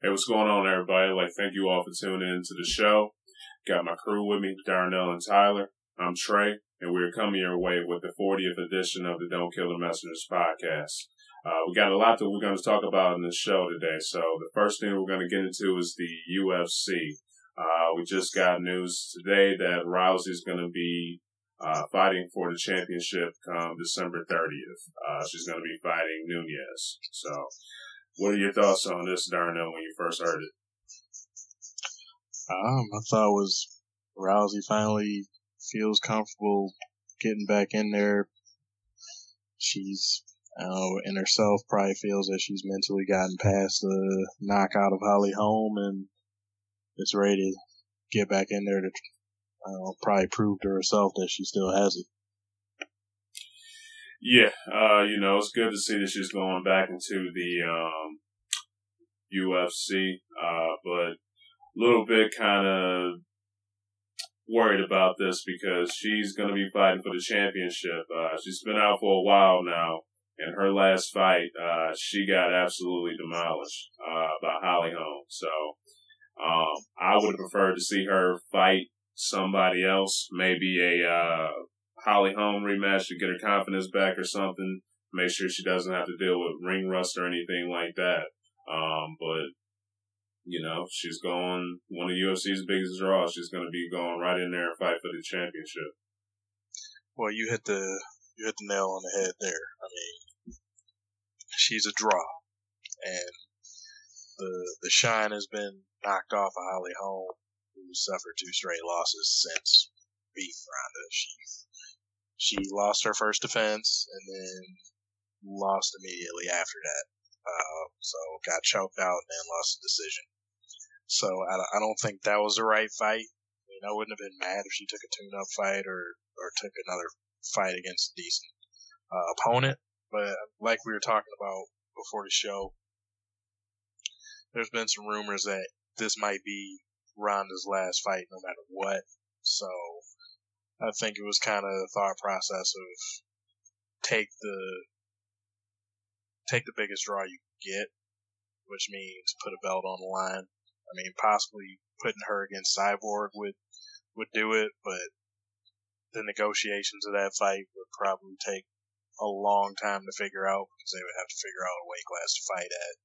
Hey, what's going on, everybody? Like, thank you all for tuning in to the show. Got my crew with me, Darnell and Tyler. I'm Trey, and we're coming your way with the 40th edition of the Don't Kill the Messengers podcast. Uh, we got a lot that we're going to talk about in this show today. So the first thing we're going to get into is the UFC. Uh, we just got news today that Rousey's going to be uh, fighting for the championship come December 30th. Uh, she's going to be fighting Nunes. So what are your thoughts on this, Darnell, when you first heard it? Um, I thought was Rousey finally feels comfortable getting back in there. She's, uh, in herself probably feels that she's mentally gotten past the knockout of Holly Holm and is ready to get back in there to uh, probably prove to herself that she still has it. Yeah, uh, you know, it's good to see that she's going back into the um, UFC, uh, but a little bit kind of worried about this because she's going to be fighting for the championship. Uh, she's been out for a while now. In her last fight, uh, she got absolutely demolished uh, by Holly Holm. So um, I would have preferred to see her fight somebody else, maybe a uh, Holly Holm rematch to get her confidence back or something. Make sure she doesn't have to deal with ring rust or anything like that. Um, but you know, she's going one of UFC's biggest draws. She's going to be going right in there and fight for the championship. Well, you hit the you hit the nail on the head there. I mean, she's a draw, and the the shine has been knocked off of Holly Holm, who suffered two straight losses since beating Ronda. She she lost her first defense and then lost immediately after that. Uh, so got choked out and then lost the decision. So I, I don't think that was the right fight. I mean, I wouldn't have been mad if she took a tune-up fight or or took another fight against a decent uh, opponent. But like we were talking about before the show, there's been some rumors that this might be Ronda's last fight, no matter what. So I think it was kind of the thought process of take the take the biggest draw you get, which means put a belt on the line. I mean, possibly putting her against Cyborg would would do it, but the negotiations of that fight would probably take a long time to figure out because they would have to figure out a weight class to fight at.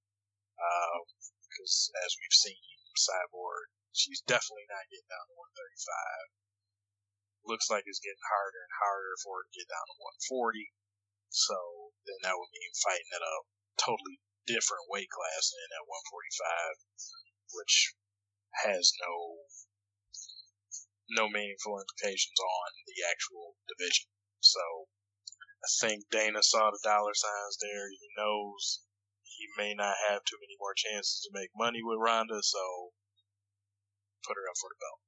Because uh, as we've seen, Cyborg, she's definitely not getting down to 135 looks like it's getting harder and harder for it to get down to 140. So then that would mean fighting at a totally different weight class than at 145, which has no no meaningful implications on the actual division. So I think Dana saw the dollar signs there. He knows he may not have too many more chances to make money with Ronda, so put her up for the belt.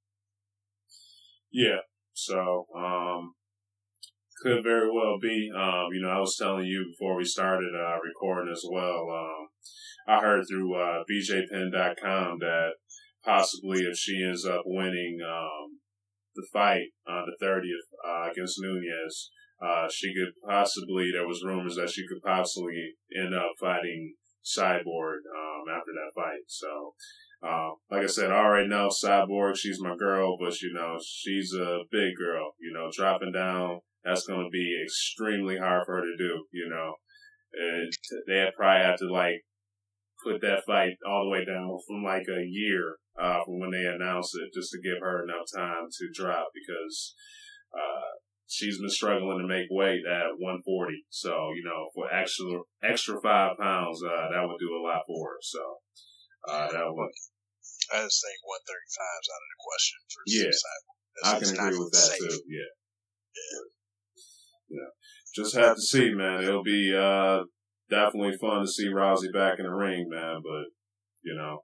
Yeah, so, um, could very well be. Um, you know, I was telling you before we started uh, recording as well. Um, I heard through uh, BJPenn.com that possibly if she ends up winning um, the fight on the 30th uh, against Nunes, uh, she could possibly, there was rumors that she could possibly end up fighting Cyborg um, after that fight. So uh, like I said, I already know Cyborg, she's my girl, but you know, she's a big girl, you know, dropping down, that's going to be extremely hard for her to do, you know. And they probably have to like put that fight all the way down from like a year, uh, from when they announced it just to give her enough time to drop because, uh, she's been struggling to make weight at 140. So, you know, for extra, extra five pounds, uh, that would do a lot for her. So, uh, would. I just think 135 is out of the question for yeah. I can agree with that safe. too. Yeah. Yeah. Yeah. Just have to see, man. It'll be, uh, definitely fun to see Rousey back in the ring, man. But, you know,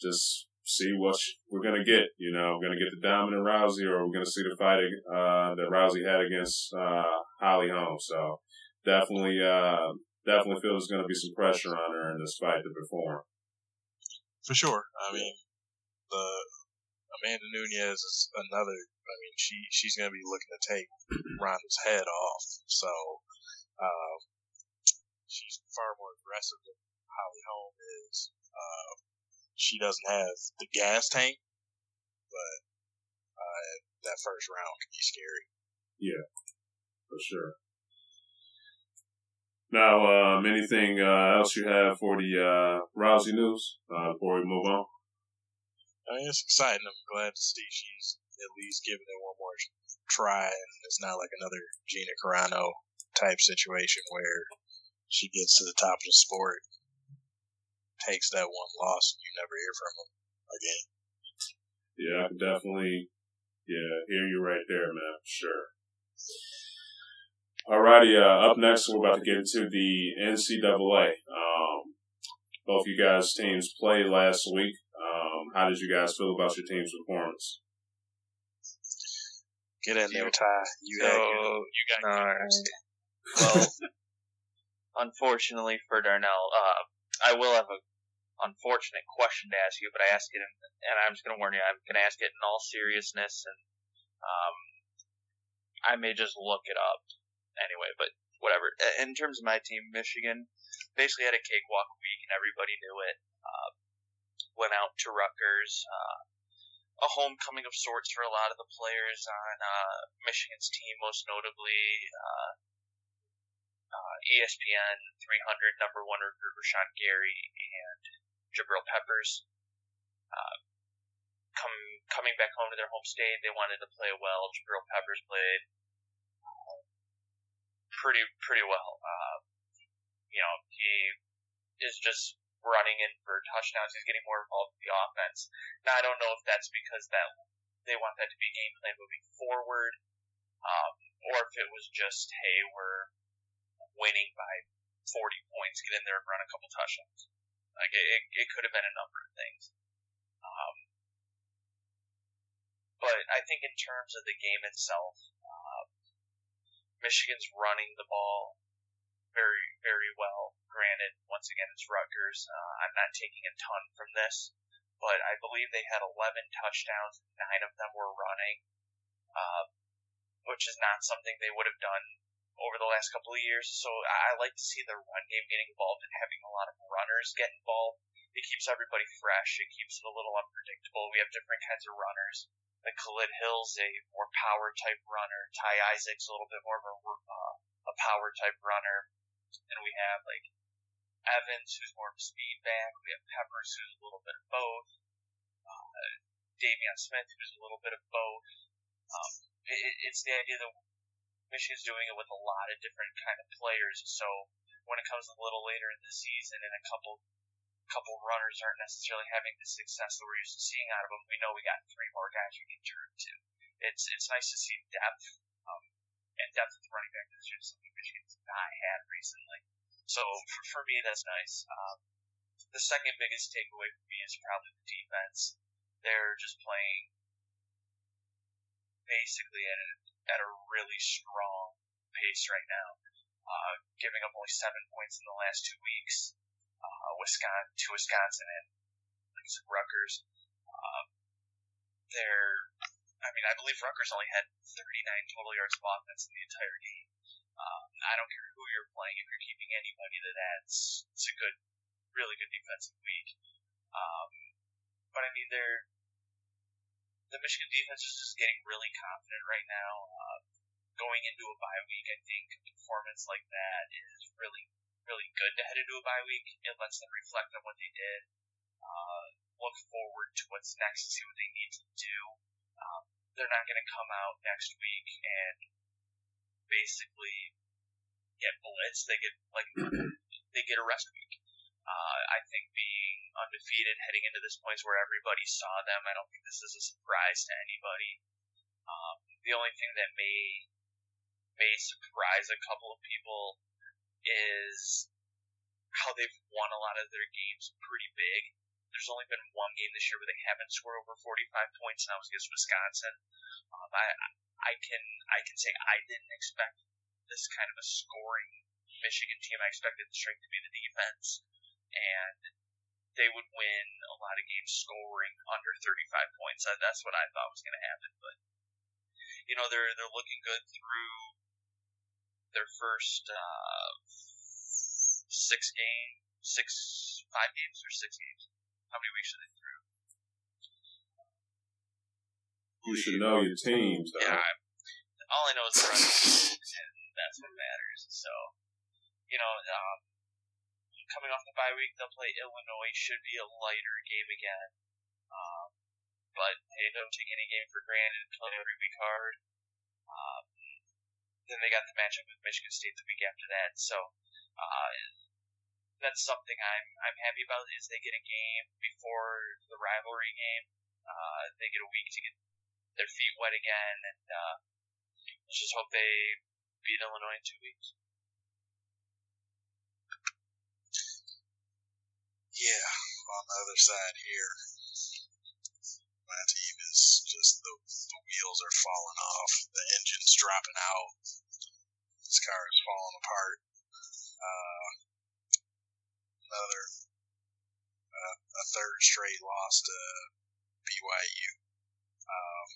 just see what we're going to get. You know, we're going to get the dominant Rousey or we're going to see the fight, uh, that Rousey had against, uh, Holly Holm. So definitely, uh, definitely feel there's going to be some pressure on her in this fight to perform for sure. I mean, the Amanda Nunes is another. I mean, she she's going to be looking to take Ronda's head off. So um, she's far more aggressive than Holly Holm is. Uh, she doesn't have the gas tank, but uh, that first round can be scary. Yeah, for sure. Now, um, anything uh, else you have for the uh, Rousey news uh, before we move on? I mean, it's exciting. I'm glad to see she's at least giving it one more try, and it's not like another Gina Carano type situation where she gets to the top of the sport, takes that one loss, and you never hear from them again. Yeah, I can definitely, yeah, hear you right there, man. Sure. Alrighty, uh, up next, we're about to get into the NCAA. Um, both you guys' teams played last week. Um, how did you guys feel about your team's performance? Get in there, Ty. You so, you got well, unfortunately for Darnell, uh, I will have a unfortunate question to ask you, but I ask it, in, and I'm just going to warn you, I'm going to ask it in all seriousness, and um, I may just look it up anyway, but whatever. In terms of my team, Michigan basically had a cakewalk week, and everybody knew it. Uh, went out to Rutgers. Uh, a homecoming of sorts for a lot of the players on uh, Michigan's team, most notably uh, uh, ESPN 300 number one recruit Rashan Gary and Jabril Peppers. Uh, come coming back home to their home state, they wanted to play well. Jabril Peppers played pretty pretty well. Uh, you know, he is just running in for touchdowns. He's getting more involved in the offense. Now I don't know if that's because that they want that to be game plan moving forward, um, or if it was just hey we're winning by 40 points, get in there and run a couple touchdowns. Like it, it, could have been a number of things. Um, but I think in terms of the game itself, Michigan's running the ball very, very well. Granted, once again, it's Rutgers. Uh, I'm not taking a ton from this, but I believe they had 11 touchdowns, nine of them were running, uh, which is not something they would have done over the last couple of years. So I like to see the run game getting involved and having a lot of runners get involved. It keeps everybody fresh. It keeps it a little unpredictable. We have different kinds of runners like Khalid Hill's a more power type runner. Ty Isaac's a little bit more of a, uh, a power type runner. And we have like Evans, who's more of a speed back. We have Peppers, who's a little bit of both. Uh, De'Veon Smith, who's a little bit of both. Um, it, it's the idea that Michigan's doing it with a lot of different kind of players. So when it comes a little later in the season and a couple couple runners aren't necessarily having the success that we're used to seeing out of them, we know we got three more guys we can turn to. It's it's nice to see depth um, and depth with running back this year, something Michigan's not had recently. So for, for me, that's nice. Um, the second biggest takeaway for me is probably the defense. They're just playing basically at a, at a really strong pace right now, uh, giving up only seven points in the last two weeks uh, Wisconsin to Wisconsin and like I Rutgers. Uh, they're, I mean, I believe Rutgers only had 39 total yards of offense in the entire game. Um, I don't care who you're playing. If you're keeping anybody to that, it's, it's a good, really good defensive week. Um, but I mean, they're the Michigan defense is just getting really confident right now. Uh, going into a bye week, I think a performance like that is really really good to head into a bye week. It lets them reflect on what they did, uh, look forward to what's next, see what they need to do. Um, they're not going to come out next week and basically get blitzed. They get like they get a rest week. Uh, I think being undefeated heading into this point where everybody saw them, I don't think this is a surprise to anybody. Um, the only thing that may may surprise a couple of people is how they've won a lot of their games pretty big. There's only been one game this year where they haven't scored over 45 points, and that was against Wisconsin. Um, I I can I can say I didn't expect this kind of a scoring Michigan team. I expected the strength to be the defense, and they would win a lot of games scoring under 35 points. That's what I thought was going to happen, but you know they're they're looking good through their first uh, six game, six, five games or six games. How many weeks are they through? You should know your teams, though. Yeah, I- all I know is the run, and that's what matters. So, you know, um, coming off the bye week, they'll play Illinois. Should be a lighter game again. Um, but hey, don't take any game for granted. Play every week hard. Um, then they got the matchup with Michigan State the week after that. So, uh, that's something I'm I'm happy about is they get a game before the rivalry game. Uh, they get a week to get their feet wet again, and uh, let's just hope they beat Illinois in two weeks. Yeah, on the other side here, my team just the, the wheels are falling off, the engine's dropping out, this car is falling apart. Uh, another, uh, a third straight loss to BYU. Um,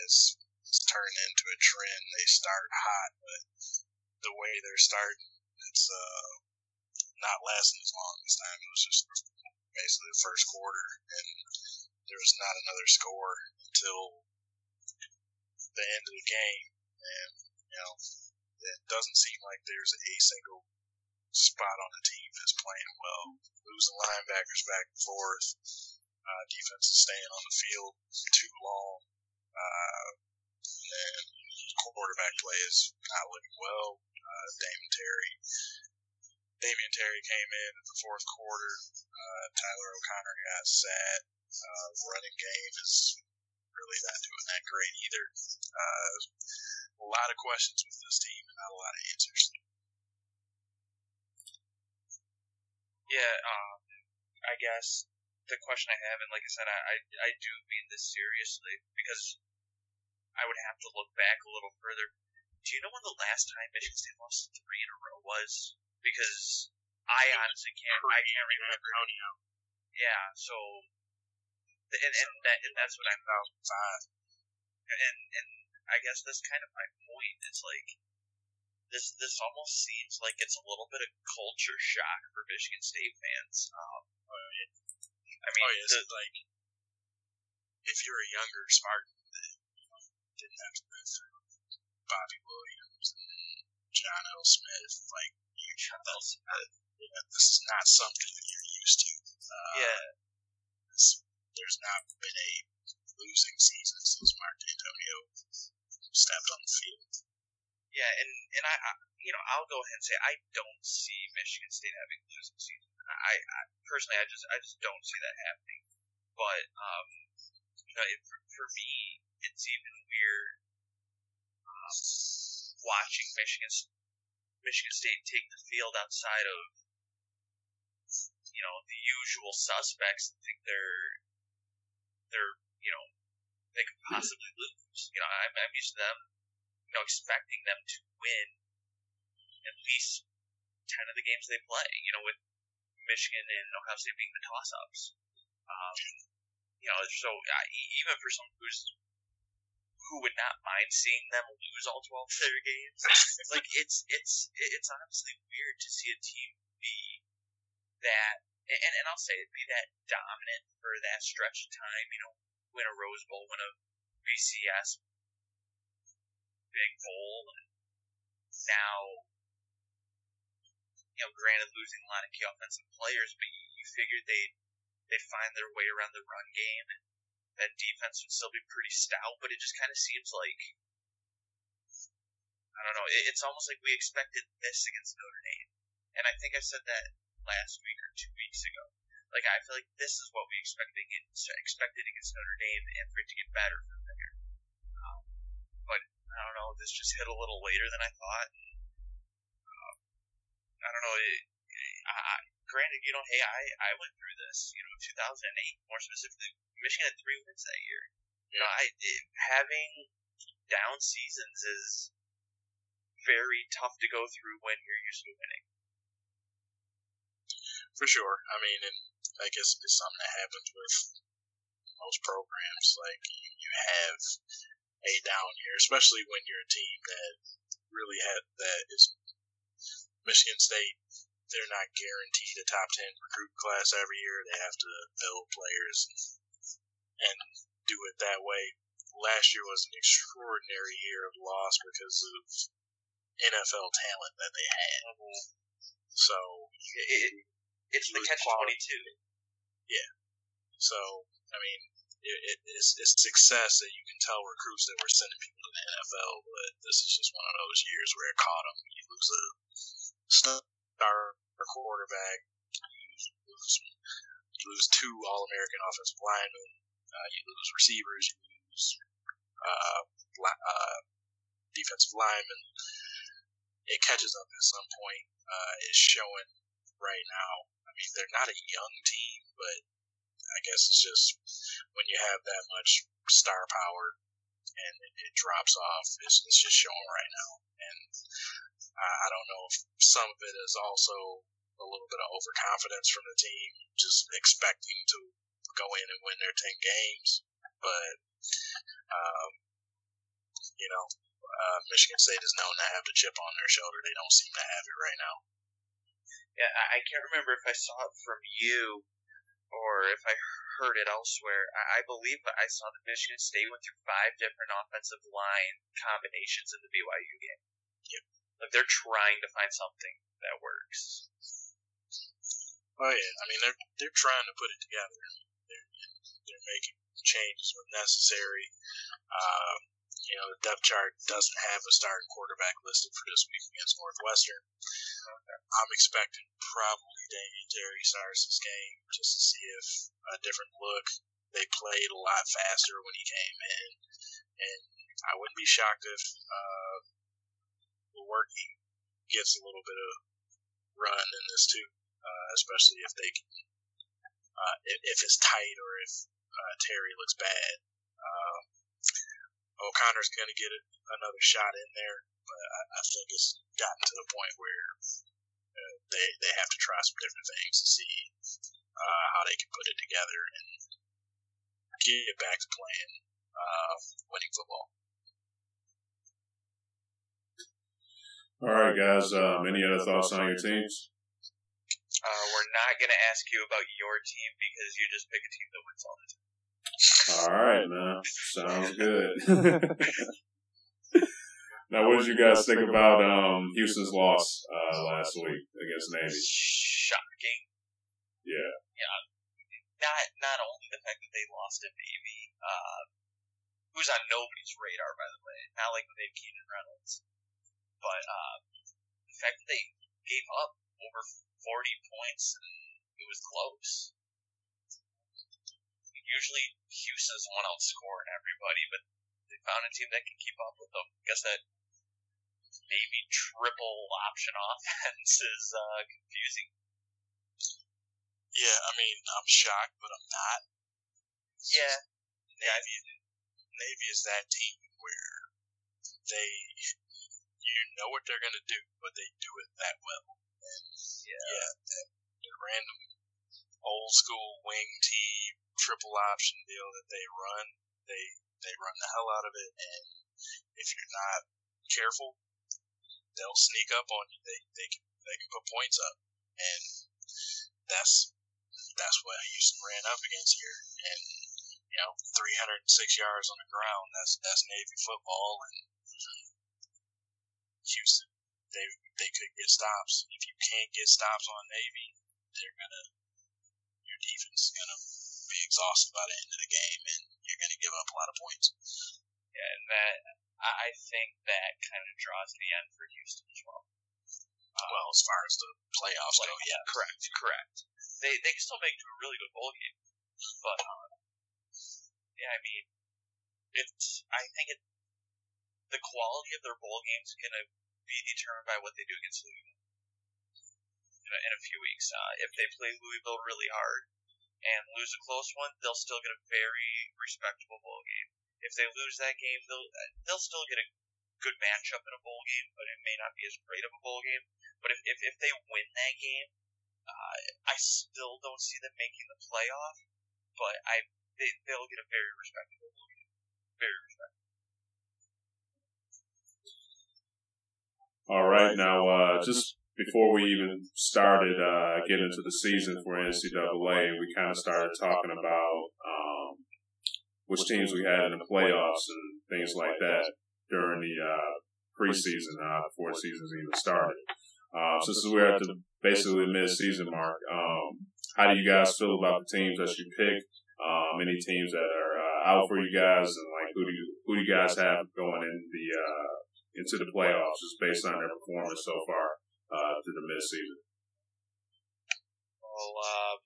it's, it's turned into a trend. They start hot, but the way they're starting, it's uh not lasting as long this time. It was just basically the first quarter, and there was not another score until the end of the game. And you know, it doesn't seem like there's a single spot on the team that's playing well. Losing linebackers back and forth, uh, defense is staying on the field too long, uh, and quarterback play is not looking well. Uh, Damon Terry Damion Terry came in in the fourth quarter. Uh, Tyler O'Connor got sat. Uh, running game is really not doing that great either. Uh, a lot of questions with this team and not a lot of answers. Yeah, um, I guess the question I have, and like I said, I, I, I do mean this seriously because I would have to look back a little further. Do you know when the last time Michigan State lost three in a row was? Because I honestly can't. I can't remember. Yeah, so and and that and that's what I'm Five. and and I guess that's kind of my point. It's like this this almost seems like it's a little bit of culture shock for Michigan State fans. Um, I mean, Oh, yes, the, like if you're a younger Spartan that you know, didn't have to go through Bobby Williams and John L. Smith, like you, that's, uh, yeah, this is not something that you're used to. Uh, yeah, there's not been a losing season since Mark Dantonio stepped on the field. yeah, and and I, I you know I'll go ahead and say I don't see Michigan State having a losing season. I, I personally I just I just don't see that happening. But um, you know, it, for, for me, it's even weird um, watching Michigan Michigan State take the field outside of you know the usual suspects and think they're they're you know they could possibly lose. You know, I'm I'm used to them you know expecting them to win at least ten of the games they play. You know, with Michigan and Ohio State being the toss-ups. Um, you know, so uh, even for someone who's who would not mind seeing them lose all twelve of their games, like it's it's it's honestly weird to see a team be that, and and I'll say it be that dominant for that stretch of time. You know, win a Rose Bowl, win a BCS big bowl, and now you know, granted losing a lot of key offensive players, but you, you figured they they find their way around the run game, and that defense would still be pretty stout. But it just kind of seems like I don't know. It, it's almost like we expected this against Notre Dame, and I think I said that last week or two weeks ago. Like I feel like this is what we expected against, expected against Notre Dame, and for it to get better from there. Um, but I don't know. This just hit a little later than I thought. Um, I don't know. It, I, I, granted, you know, hey, I I went through this. You know, 2008, more specifically, Michigan had three wins that year. You know, I it, having down seasons is very tough to go through when you're used to winning. For sure. I mean, and I guess it's something that happens with most programs. Like, you, you have a down year, especially when you're a team that really had, that is Michigan State they're not guaranteed a top ten recruit class every year. They have to build players and do it that way. Last year was an extraordinary year of loss because of NFL talent that they had. Mm-hmm. So It, it's the catch quality. twenty two. So, I mean, it, it, it's, it's success that you can tell recruits that we're sending people to the NFL, but this is just one of those years where it caught them. You lose a star quarterback, you lose, you lose two All American offensive linemen, uh, you lose receivers, you lose uh, li- uh, defensive linemen. It catches up at some point. Uh, it's showing right now. I mean, they're not a young team, but I guess it's just when you have that much star power and it, it drops off, it's, it's just showing right now. And I, don't know if some of it is also a little bit of overconfidence from the team, just expecting to go in and win their 10 games. But, um, you know, uh, Michigan State is known to have the chip on their shoulder. They don't seem to have it right now. Yeah, I, I can't remember if I saw it from you or if I heard it elsewhere. I, I believe I saw that Michigan State went through five different offensive line combinations in the BYU game. Yep. Like they're trying to find something that works. Oh yeah, I mean they're they're trying to put it together. They're they're making changes when necessary. Uh, you know, the depth chart doesn't have a starting quarterback listed for this week against Northwestern. I'm expecting probably Damion Terry starts this game just to see if a different look. They played a lot faster when he came in, and I wouldn't be shocked if uh, Lewerke gets a little bit of run in this too, uh, especially if they can, uh, if, if it's tight or if uh, Terry looks bad. Uh, O'Connor's going to get a, another shot in there, but I, I think it's gotten to the point where uh, they they have to try some different things to see uh, how they can put it together and get back to playing uh, winning football. All right, guys. Um, any other thoughts on your teams? Uh, we're not going to ask you about your team because you just pick a team that wins all the time. All right, man. Sounds good. now, what did you guys think about um, Houston's loss uh, last week against Navy? Shocking. Yeah. Yeah. Not not only the fact that they lost to Navy, uh, who's on nobody's radar, by the way, not like they had Keenan Reynolds, but uh, the fact that they gave up over 40 points and it was close. Usually Houston's the one outscoring everybody, but they found a team that can keep up with them. I guess that maybe triple option offense is uh, confusing. Yeah, I mean I'm shocked, but I'm not. Yeah. Navy Navy is that team where they you know what they're gonna do, but they do it that well. And Yeah. yeah, that the random old school wing team triple option deal that they run, they they run the hell out of it, and if you're not careful, they'll sneak up on you. They they can they can put points up, and that's that's what Houston ran up against here, and you know 306 yards on the ground. That's that's Navy football, and Houston they they could get stops. If you can't get stops on Navy, they're gonna your defense is gonna be exhausted by the end of the game, and you're gonna give up a lot of points. Yeah, and that I think that kind of draws the end for Houston as well. Uh, well, as far as the playoffs go, yeah, correct, correct. They they can still make it to a really good bowl game, but uh, yeah, I mean, it's I think it the quality of their bowl games is gonna be determined by what they do against Louisville in a, in a few weeks. Uh, if they play Louisville really hard and lose a close one, they'll still get a very respectable bowl game. If they lose that game, they'll they'll still get a good matchup in a bowl game, but it may not be as great of a bowl game. But if if, if they win that game, uh, I still don't see them making the playoff. But I they they'll get a very respectable bowl game, very respectable. All right. Now, uh, just before we even started uh, getting into the season for NCAA, we kind of started talking about um, which teams we had in the playoffs and things like that during the uh, preseason uh, before season's even started. Uh, since we're at the basically mid-season mark, um, how do you guys feel about the teams that you pick? Um, any teams that are uh, out for you guys, and like who do you who do you guys have going in the uh, into the playoffs, just based on their performance so far uh, through the mid-season? Well, uh,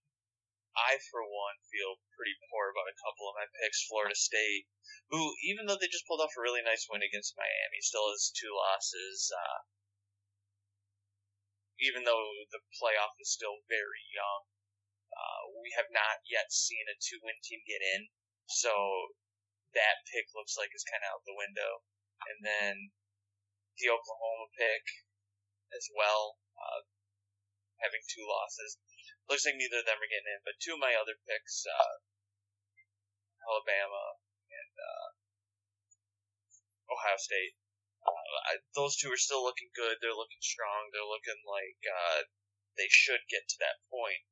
I for one feel pretty poor about a couple of my picks. Florida State, who even though they just pulled off a really nice win against Miami, still has two losses. Uh, even though the playoff is still very young, uh, we have not yet seen a two-win team get in, so that pick looks like it's kind of out the window. And then the Oklahoma pick as well, uh, having two losses. Looks like neither of them are getting in, but two of my other picks, uh, Alabama and uh, Ohio State, uh, I, those two are still looking good. They're looking strong. They're looking like uh, they should get to that point.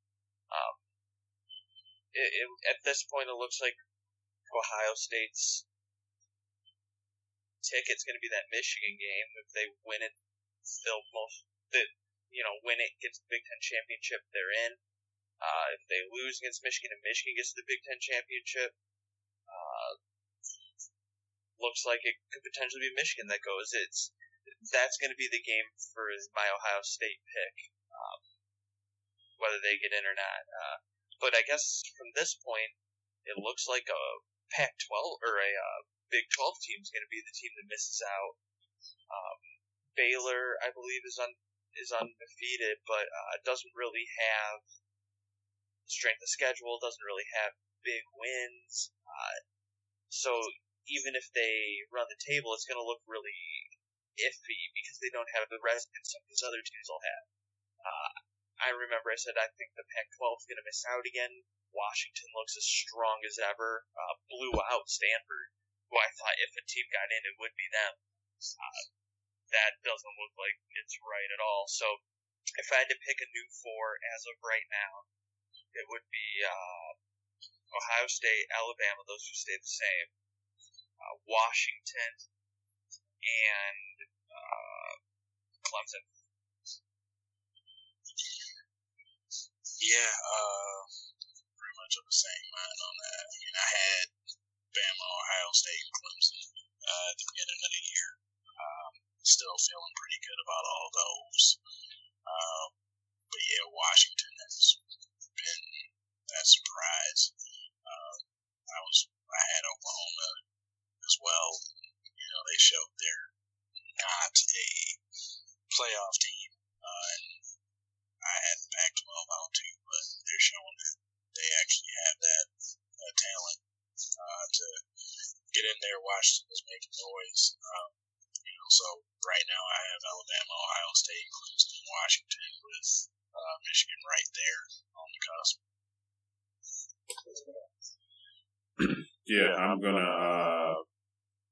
Um, it, it, at this point, it looks like Ohio State's ticket's going to be that Michigan game. If they win it, they'll most that you know when it gets the Big Ten championship. They're in. Uh, if they lose against Michigan and Michigan gets the Big Ten championship, uh, looks like it could potentially be Michigan that goes. It's that's going to be the game for my Ohio State pick, um, whether they get in or not. Uh, but I guess from this point, it looks like a Pac-12 or a uh, Big 12 team is going to be the team that misses out. Um, Baylor, I believe, is un, is undefeated, but uh, doesn't really have strength of schedule. Doesn't really have big wins. Uh, so even if they run the table, it's going to look really iffy because they don't have the that some of these other teams will have. Uh, I remember I said I think the Pac-12 is going to miss out again. Washington looks as strong as ever. Uh, blew out Stanford, who I thought if a team got in, it would be them. Uh, that doesn't look like it's right at all. So if I had to pick a new four as of right now, it would be uh, Ohio State, Alabama. Those who stay the same uh, Washington, and uh, Clemson. Yeah, uh, pretty much on the same line on that. I mean, I had Bama, Ohio State, and Clemson uh, at the beginning of the year. Still feeling pretty good about all those. Um, but yeah, Washington has been that surprise. Uh, I was I had Oklahoma as well. You know, they showed they're not a playoff team. Uh, and I had Pac-12 out too, but they're showing that they actually have that uh, talent uh, to get in there. Washington is making noise. Um, know, so right now I have Alabama, Ohio State, Clemson, and Washington with uh, Michigan right there on the cusp. Yeah, I'm gonna uh,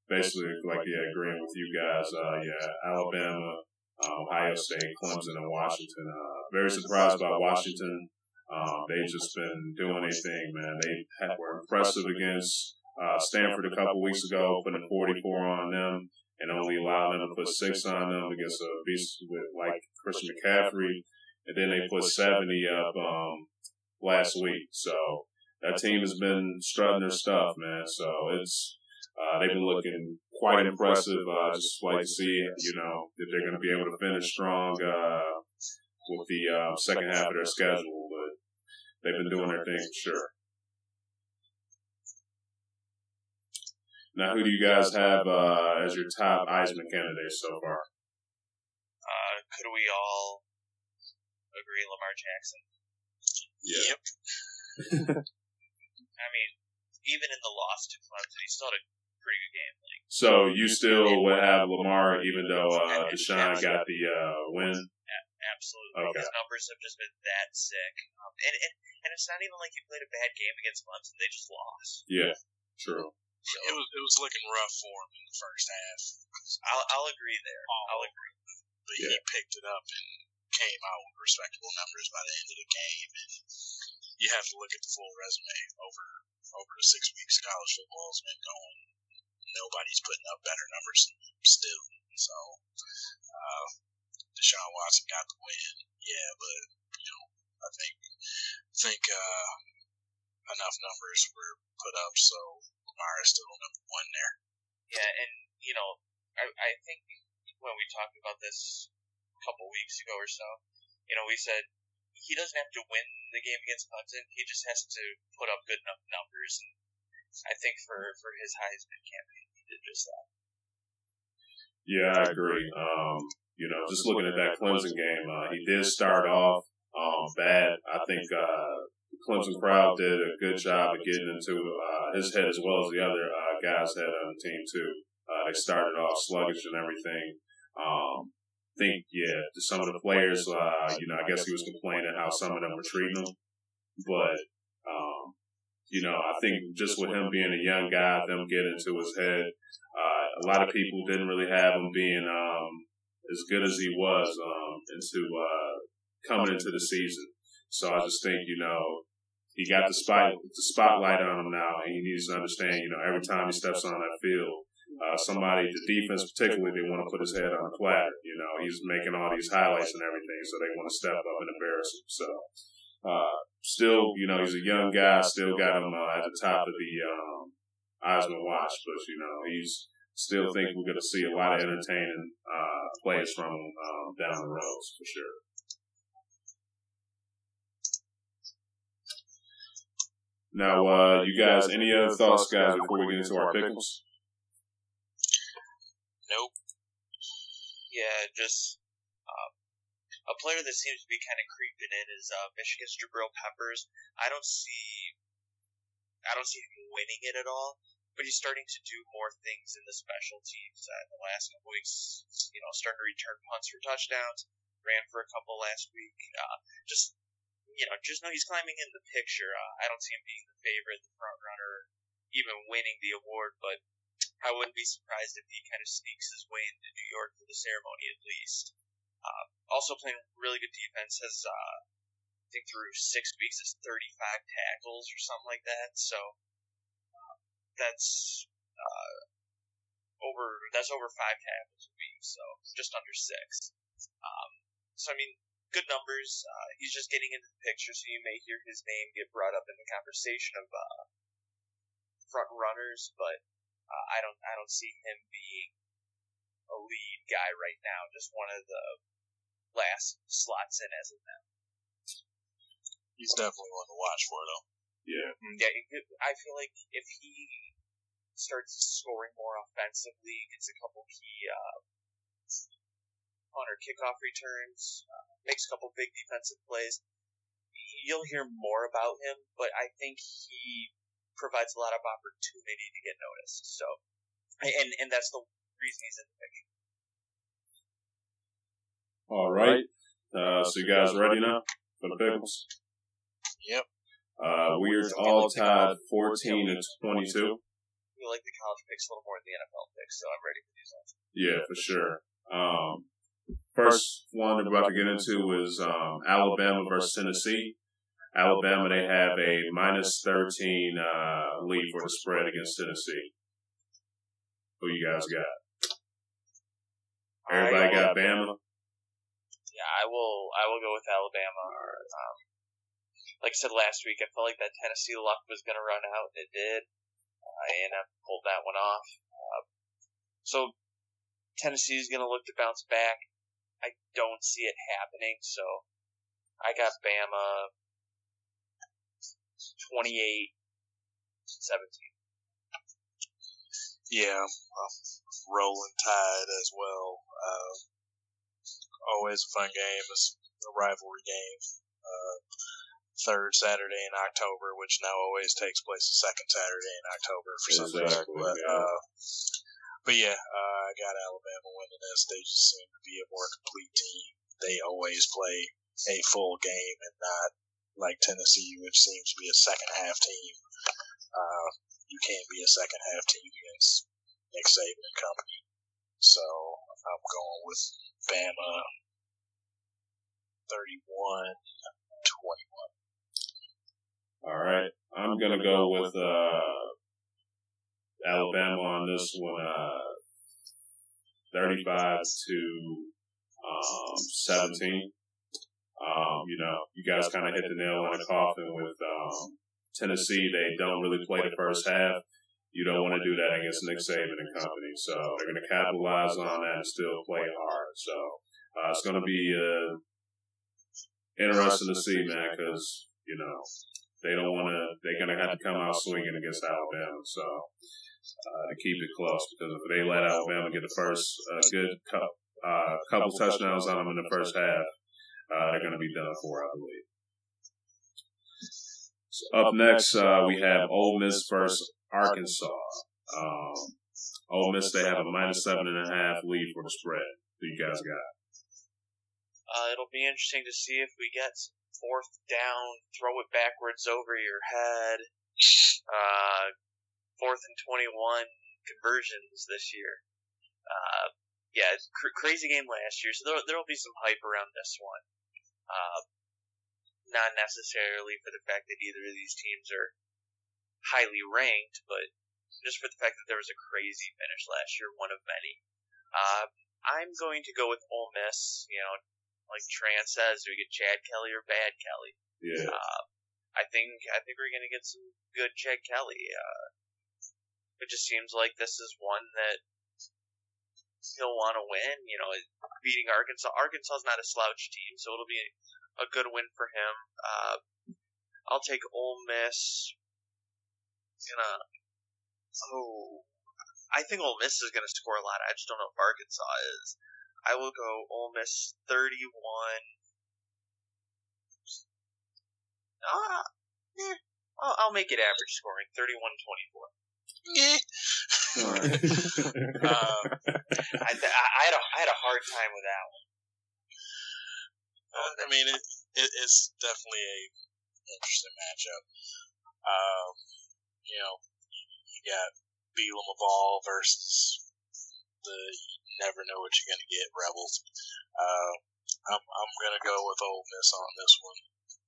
basically like yeah, agreeing with you guys. Uh, yeah, Alabama, uh, Ohio State, Clemson, and Washington. Uh, very surprised by Washington. Um, they've just been doing their thing, man. They were impressive against uh, Stanford a couple weeks ago, putting 44 on them, and only allowed them to put six on them against a beast with like Christian McCaffrey, and then they put 70 up um, last week. So that team has been strutting their stuff, man. So it's uh, they've been looking quite impressive. Uh, just like to see, you know, if they're going to be able to finish strong uh, with the uh, second half of their schedule. But they've been doing their thing for sure. Now, who do you guys have uh, as your top Heisman candidates so far? Uh, could we all agree Lamar Jackson? Yeah. Yep. I mean, even in the loss to Clemson, he still had a pretty good game. Like, So you still would have Lamar, even though uh, Deshaun got the uh, win. absolutely, Okay. his numbers have just been that sick. Um, and, and and it's not even like he played a bad game against Clemson; they just lost. Yeah, true. So It was it was looking rough for him in the first half, I'll I'll agree there. I'll agree. but he picked it up and came out with respectable numbers by the end of the game, and you have to look at the full resume over over the six weeks college football has been going. Nobody's putting up better numbers than you still. So, uh, Deshaun Watson got the win, yeah, but you know, I think think uh, enough numbers were put up, so Lamar is still number one there. Yeah, and you know, I I think when we talked about this a couple weeks ago or so, you know, we said he doesn't have to win the game against Clemson. He just has to put up good enough numbers. And I think for for his Heisman campaign, he did just that. Yeah, I agree. Um, you know, just looking at that Clemson game, uh, he did start off um, bad. I think uh, the Clemson crowd did a good job of getting into uh, his head as well as the other uh, guys' head on the team too. Uh, they started off sluggish and everything. Um, think, yeah, some of the players, uh, you know, I guess he was complaining how some of them were treating him. But, um, you know, I think just with him being a young guy, them getting into his head, uh, a lot of people didn't really have him being um, as good as he was um, into uh, coming into the season. So I just think, you know, he got the spot the spotlight on him now, and he needs to understand, you know, every time he steps on that field, uh, somebody, the defense particularly, they want to put his head on a platter. You know, he's making all these highlights and everything, so they want to step up and embarrass him. So, uh, still, you know, he's a young guy, still got him uh, at the top of the um, Heisman watch, but you know, he's still think we're going to see a lot of entertaining uh, plays from um, down the road for sure. Now, uh, you guys, any other thoughts, guys, before we get into our pickles? Nope. Yeah, just um, a player that seems to be kind of creeping in is uh, Michigan's Jabril Peppers. I don't see, I don't see him winning it at all, but he's starting to do more things in the special teams. Uh, in the last couple weeks, you know, starting to return punts for touchdowns. Ran for a couple last week. Uh, just you know, just know he's climbing in the picture. Uh, I don't see him being the favorite, the front runner, even winning the award, but I wouldn't be surprised if he kind of sneaks his way into New York for the ceremony at least. Uh, also playing really good defense has, uh, I think through six weeks is 35 tackles or something like that. So uh, that's over that's over five tackles a week, so just under six. Um, so I mean, good numbers. Uh, he's just getting into the picture, so you may hear his name get brought up in the conversation of uh, front runners, but uh, I don't I don't see him being a lead guy right now. Just one of the last slots in as of now. He's definitely one to watch for, though. Yeah. Yeah, I feel like if he starts scoring more offensively, gets a couple key uh, punter kickoff returns, uh, makes a couple big defensive plays. You'll hear more about him, but I think he provides a lot of opportunity to get noticed. So, and and that's the reason he's in the picture. All right. Uh, so you guys ready now for the pickles? Yep. Uh, we are all tied 14 and 22. We like the college picks a little more than the NFL picks, so I'm ready for these ones. Yeah, for sure. Um, first one we're about to get into is um, Alabama versus Tennessee. Alabama, they have a minus 13 uh, lead for the spread against Tennessee. Who you guys got? Everybody got Bama? Yeah, I will. I will go with Alabama. Um, like I said last week, I felt like that Tennessee luck was going to run out, and it did. Uh, and I pulled that one off. Uh, so Tennessee is going to look to bounce back. I don't see it happening, so I got Bama 28 17. Yeah, uh, rolling tide as well. Uh, always a fun game. It's a rivalry game. Uh, third Saturday in October, which now always takes place the second Saturday in October for some reason. But, uh, but yeah, uh, I got Alabama winning this. They just seem to be a more complete team. They always play a full game and not like Tennessee, which seems to be a second half team. Uh, you can't be a second half team against Nick Saban and company. So I'm going with Bama 31 21. All right. I'm going to go with uh, Alabama on this one, uh, 35 to um, 17. Um, you know, you guys kind of hit the nail on the coffin with um, Tennessee. They don't really play the first half. You don't want to do that against Nick Saban and company. So they're going to capitalize on that and still play hard. So uh, it's going to be uh, interesting to see, man, because, you know, they don't want to, they're going to have to come out swinging against Alabama. So uh, to keep it close because if they let Alabama get the first uh, good couple, uh, couple touchdowns on them in the first half, uh, they're going to be done for, I believe. So up next, uh, we have Ole Miss versus Arkansas. Um, Ole Miss, they have a minus seven and a half lead for the spread. Who you guys got? Uh, it'll be interesting to see if we get fourth down, throw it backwards over your head, uh, fourth and 21 conversions this year. Uh, yeah, cr- crazy game last year, so there, there'll be some hype around this one. Uh, not necessarily for the fact that either of these teams are highly ranked, but just for the fact that there was a crazy finish last year, one of many. Uh, I'm going to go with Ole Miss. You know, like Tran says, Do we get Chad Kelly or Bad Kelly. Yeah. Uh, I think I think we're going to get some good Chad Kelly. Uh, it just seems like this is one that he'll want to win. You know, beating Arkansas. Arkansas is not a slouch team, so it'll be a good win for him. Uh, I'll take Ole Miss. Gonna. Oh, I think Ole Miss is gonna score a lot. I just don't know if Arkansas is. I will go Ole Miss thirty-one. Ah, eh, I'll, I'll make it average scoring, 31-24. All right. Um, I, had a I had a hard time with that one. I mean, it, it it's definitely a interesting matchup. Um, you know, you got Beal Ball versus the you never know what you're gonna get Rebels. Uh, I'm I'm gonna go with Ole Miss on this one.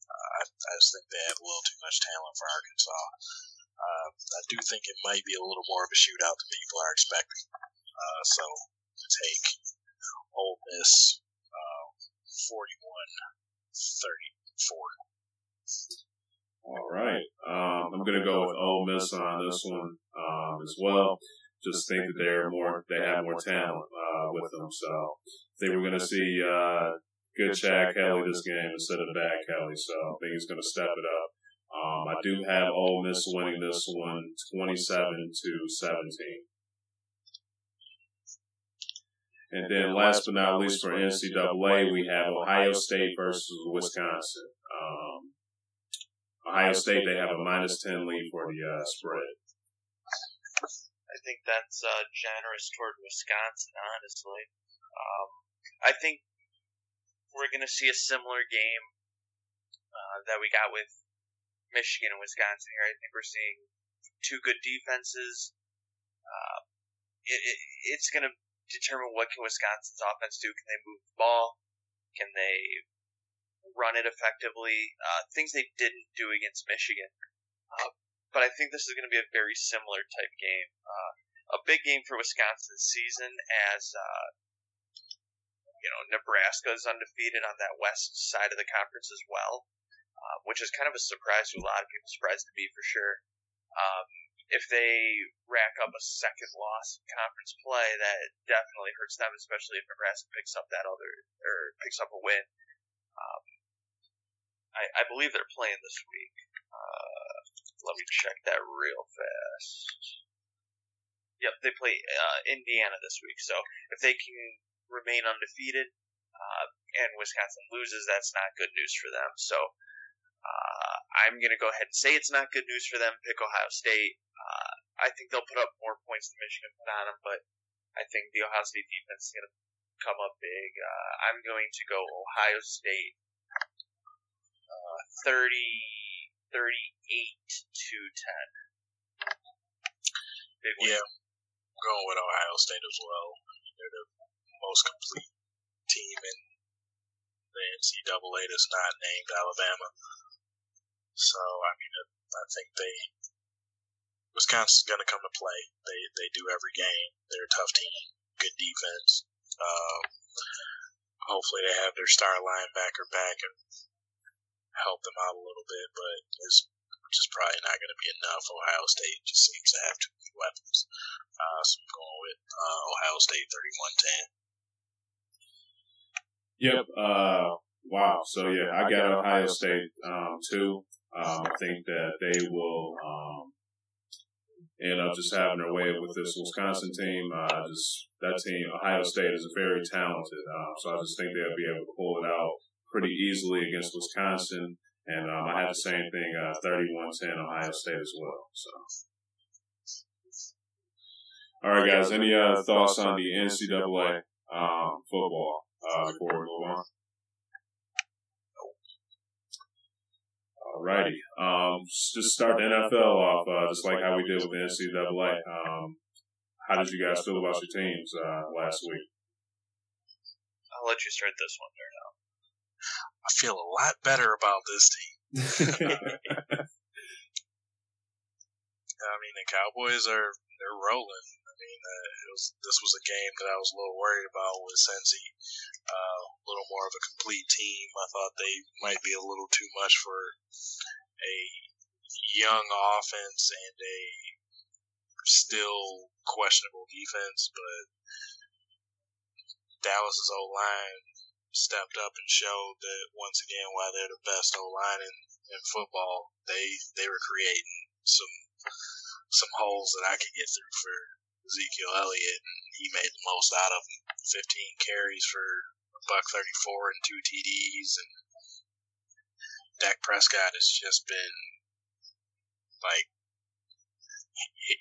Uh, I, I just think they have a little too much talent for Arkansas. Uh, I do think it might be a little more of a shootout than people are expecting. Uh, so take Ole Miss uh, 41 34. All right. Um, I'm going to go with Ole Miss on this one um, as well. Just think that they're more, they have more talent uh, with them. So I think we're going to see uh, good Chad Kelly this game instead of bad Kelly. So I think he's going to step it up. Um, I do have Ole Miss winning this one 27 to 17. And then last but not least for NCAA, we have Ohio State versus Wisconsin. Um, Ohio State, they have a minus 10 lead for the uh, spread. I think that's uh, generous toward Wisconsin, honestly. Um, I think we're going to see a similar game uh, that we got with Michigan and Wisconsin here. I think we're seeing two good defenses. Uh, it, it, it's going to determine what can Wisconsin's offense do. Can they move the ball? Can they run it effectively? Uh, things they didn't do against Michigan. Uh, but I think this is going to be a very similar type game. Uh, a big game for Wisconsin's season as, uh, you know, Nebraska is undefeated on that west side of the conference as well, uh, which is kind of a surprise to a lot of people, surprise to me for sure. Um, if they rack up a second loss in conference play, that definitely hurts them, especially if Nebraska picks up that other, or picks up a win. Um, I, I believe they're playing this week. Uh, let me check that real fast. Yep, they play uh, Indiana this week. So if they can remain undefeated uh, and Wisconsin loses, that's not good news for them. So uh, I'm going to go ahead and say it's not good news for them. Pick Ohio State. Uh, I think they'll put up more points than Michigan put on them, but I think the Ohio State defense is going to come up big. Uh, I'm going to go Ohio State uh, 30, 38 to 10. Big win. Yeah, I'm going with Ohio State as well. I mean, they're the most complete team in the NCAA that's not named Alabama. So I mean, I think they Wisconsin's going to come to play. They they do every game. They're a tough team, good defense. Um, hopefully, they have their star linebacker back and help them out a little bit, but it's just probably not going to be enough. Ohio State just seems to have too many weapons. Uh, so I'm going with uh, Ohio State 31-10. Yep. Uh, wow. So yeah, I got Ohio State um, too. Um, I think that they will um, end up just having their way with this Wisconsin team. Uh, just that team, Ohio State is very talented, uh, so I just think they'll be able to pull it out pretty easily against Wisconsin. And um, I had the same thing, uh, 31-10 Ohio State as well. So. All right, guys. Any uh, thoughts on the NCAA um, football uh, before we move on? Alrighty. Um, just start the NFL off, uh, just like how we did with the NCAA. Um, how did you guys feel about your teams uh, last week? I'll let you start this one, there now. I feel a lot better about this team. I mean, the Cowboys are they're rolling. Mean, uh, it was this was a game that I was a little worried about with Cincy. Uh, a little more of a complete team. I thought they might be a little too much for a young offense and a still questionable defense, but Dallas's O line stepped up and showed that once again why they're the best O line in, in football. They they were creating some some holes that I could get through for Ezekiel Elliott, and he made the most out of them. 15 carries for a buck 34 and two TDs, and Dak Prescott has just been like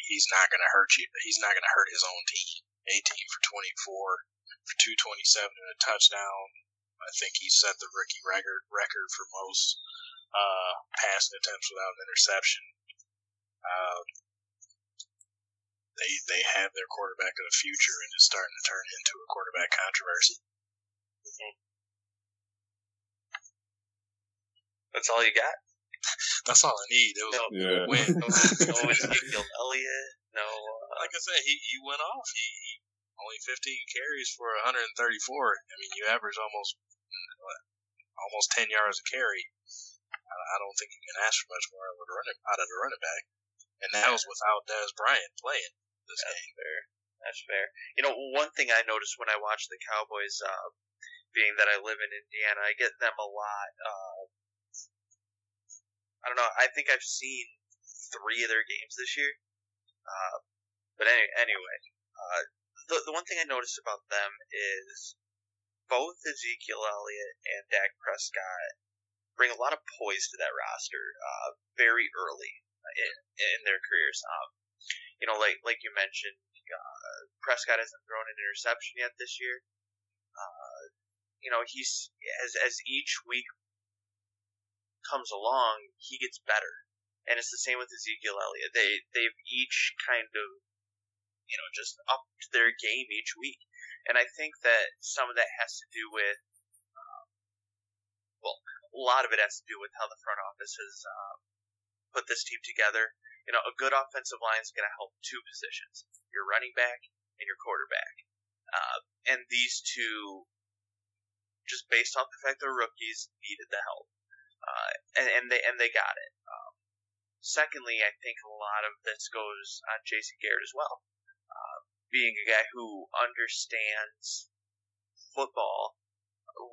he's not going to hurt you. He's not going to hurt his own team. 18 for 24 for 227 and a touchdown. I think he set the rookie record record for most uh, passing attempts without an interception. Uh, they they have their quarterback of the future, and it's starting to turn into a quarterback controversy. Mm-hmm. That's all you got. That's all I need. It was no, yeah. win. No, no Ezekiel Elliott. No. Uh, like I said, he, he went off. He, he only 15 carries for 134. I mean, you average almost almost 10 yards a carry. I don't think you can ask for much more out of a running out of the running back, and that was without Dez Bryant playing this That's game. fair. That's fair. You know, one thing I noticed when I watch the Cowboys, uh, being that I live in Indiana, I get them a lot. Uh, I don't know. I think I've seen three of their games this year. Uh, but any, anyway, uh, the the one thing I noticed about them is both Ezekiel Elliott and Dak Prescott bring a lot of poise to that roster uh, very early in, in their careers. Um, you know, like like you mentioned, uh, Prescott hasn't thrown an interception yet this year. Uh, you know, he's as as each week comes along, he gets better. And it's the same with Ezekiel Elliott. They they've each kind of you know just upped their game each week, and I think that some of that has to do with um, well, a lot of it has to do with how the front office has um, put this team together. You know, a good offensive line is going to help two positions: your running back and your quarterback. Uh, and these two, just based off the fact they're rookies, needed the help uh, and, and they and they got it. Um, secondly, I think a lot of this goes on Jason Garrett as well, uh, being a guy who understands football.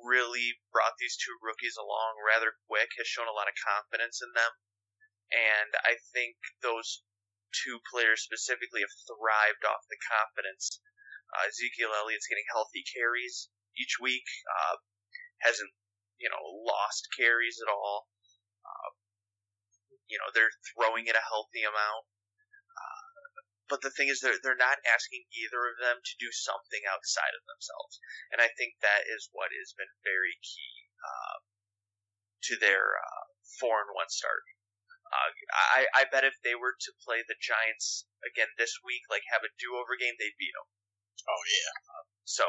Really brought these two rookies along rather quick. Has shown a lot of confidence in them, and I think those two players specifically have thrived off the confidence. Uh, Ezekiel Elliott's getting healthy carries each week. Uh, hasn't you know, lost carries at all. Uh, you know, they're throwing it a healthy amount. Uh, but the thing is, they're, they're not asking either of them to do something outside of themselves. And I think that is what has been very key uh, to their uh, 4 and 1 start. Uh, I, I bet if they were to play the Giants again this week, like have a do over game, they'd beat them. Oh, yeah. Uh, so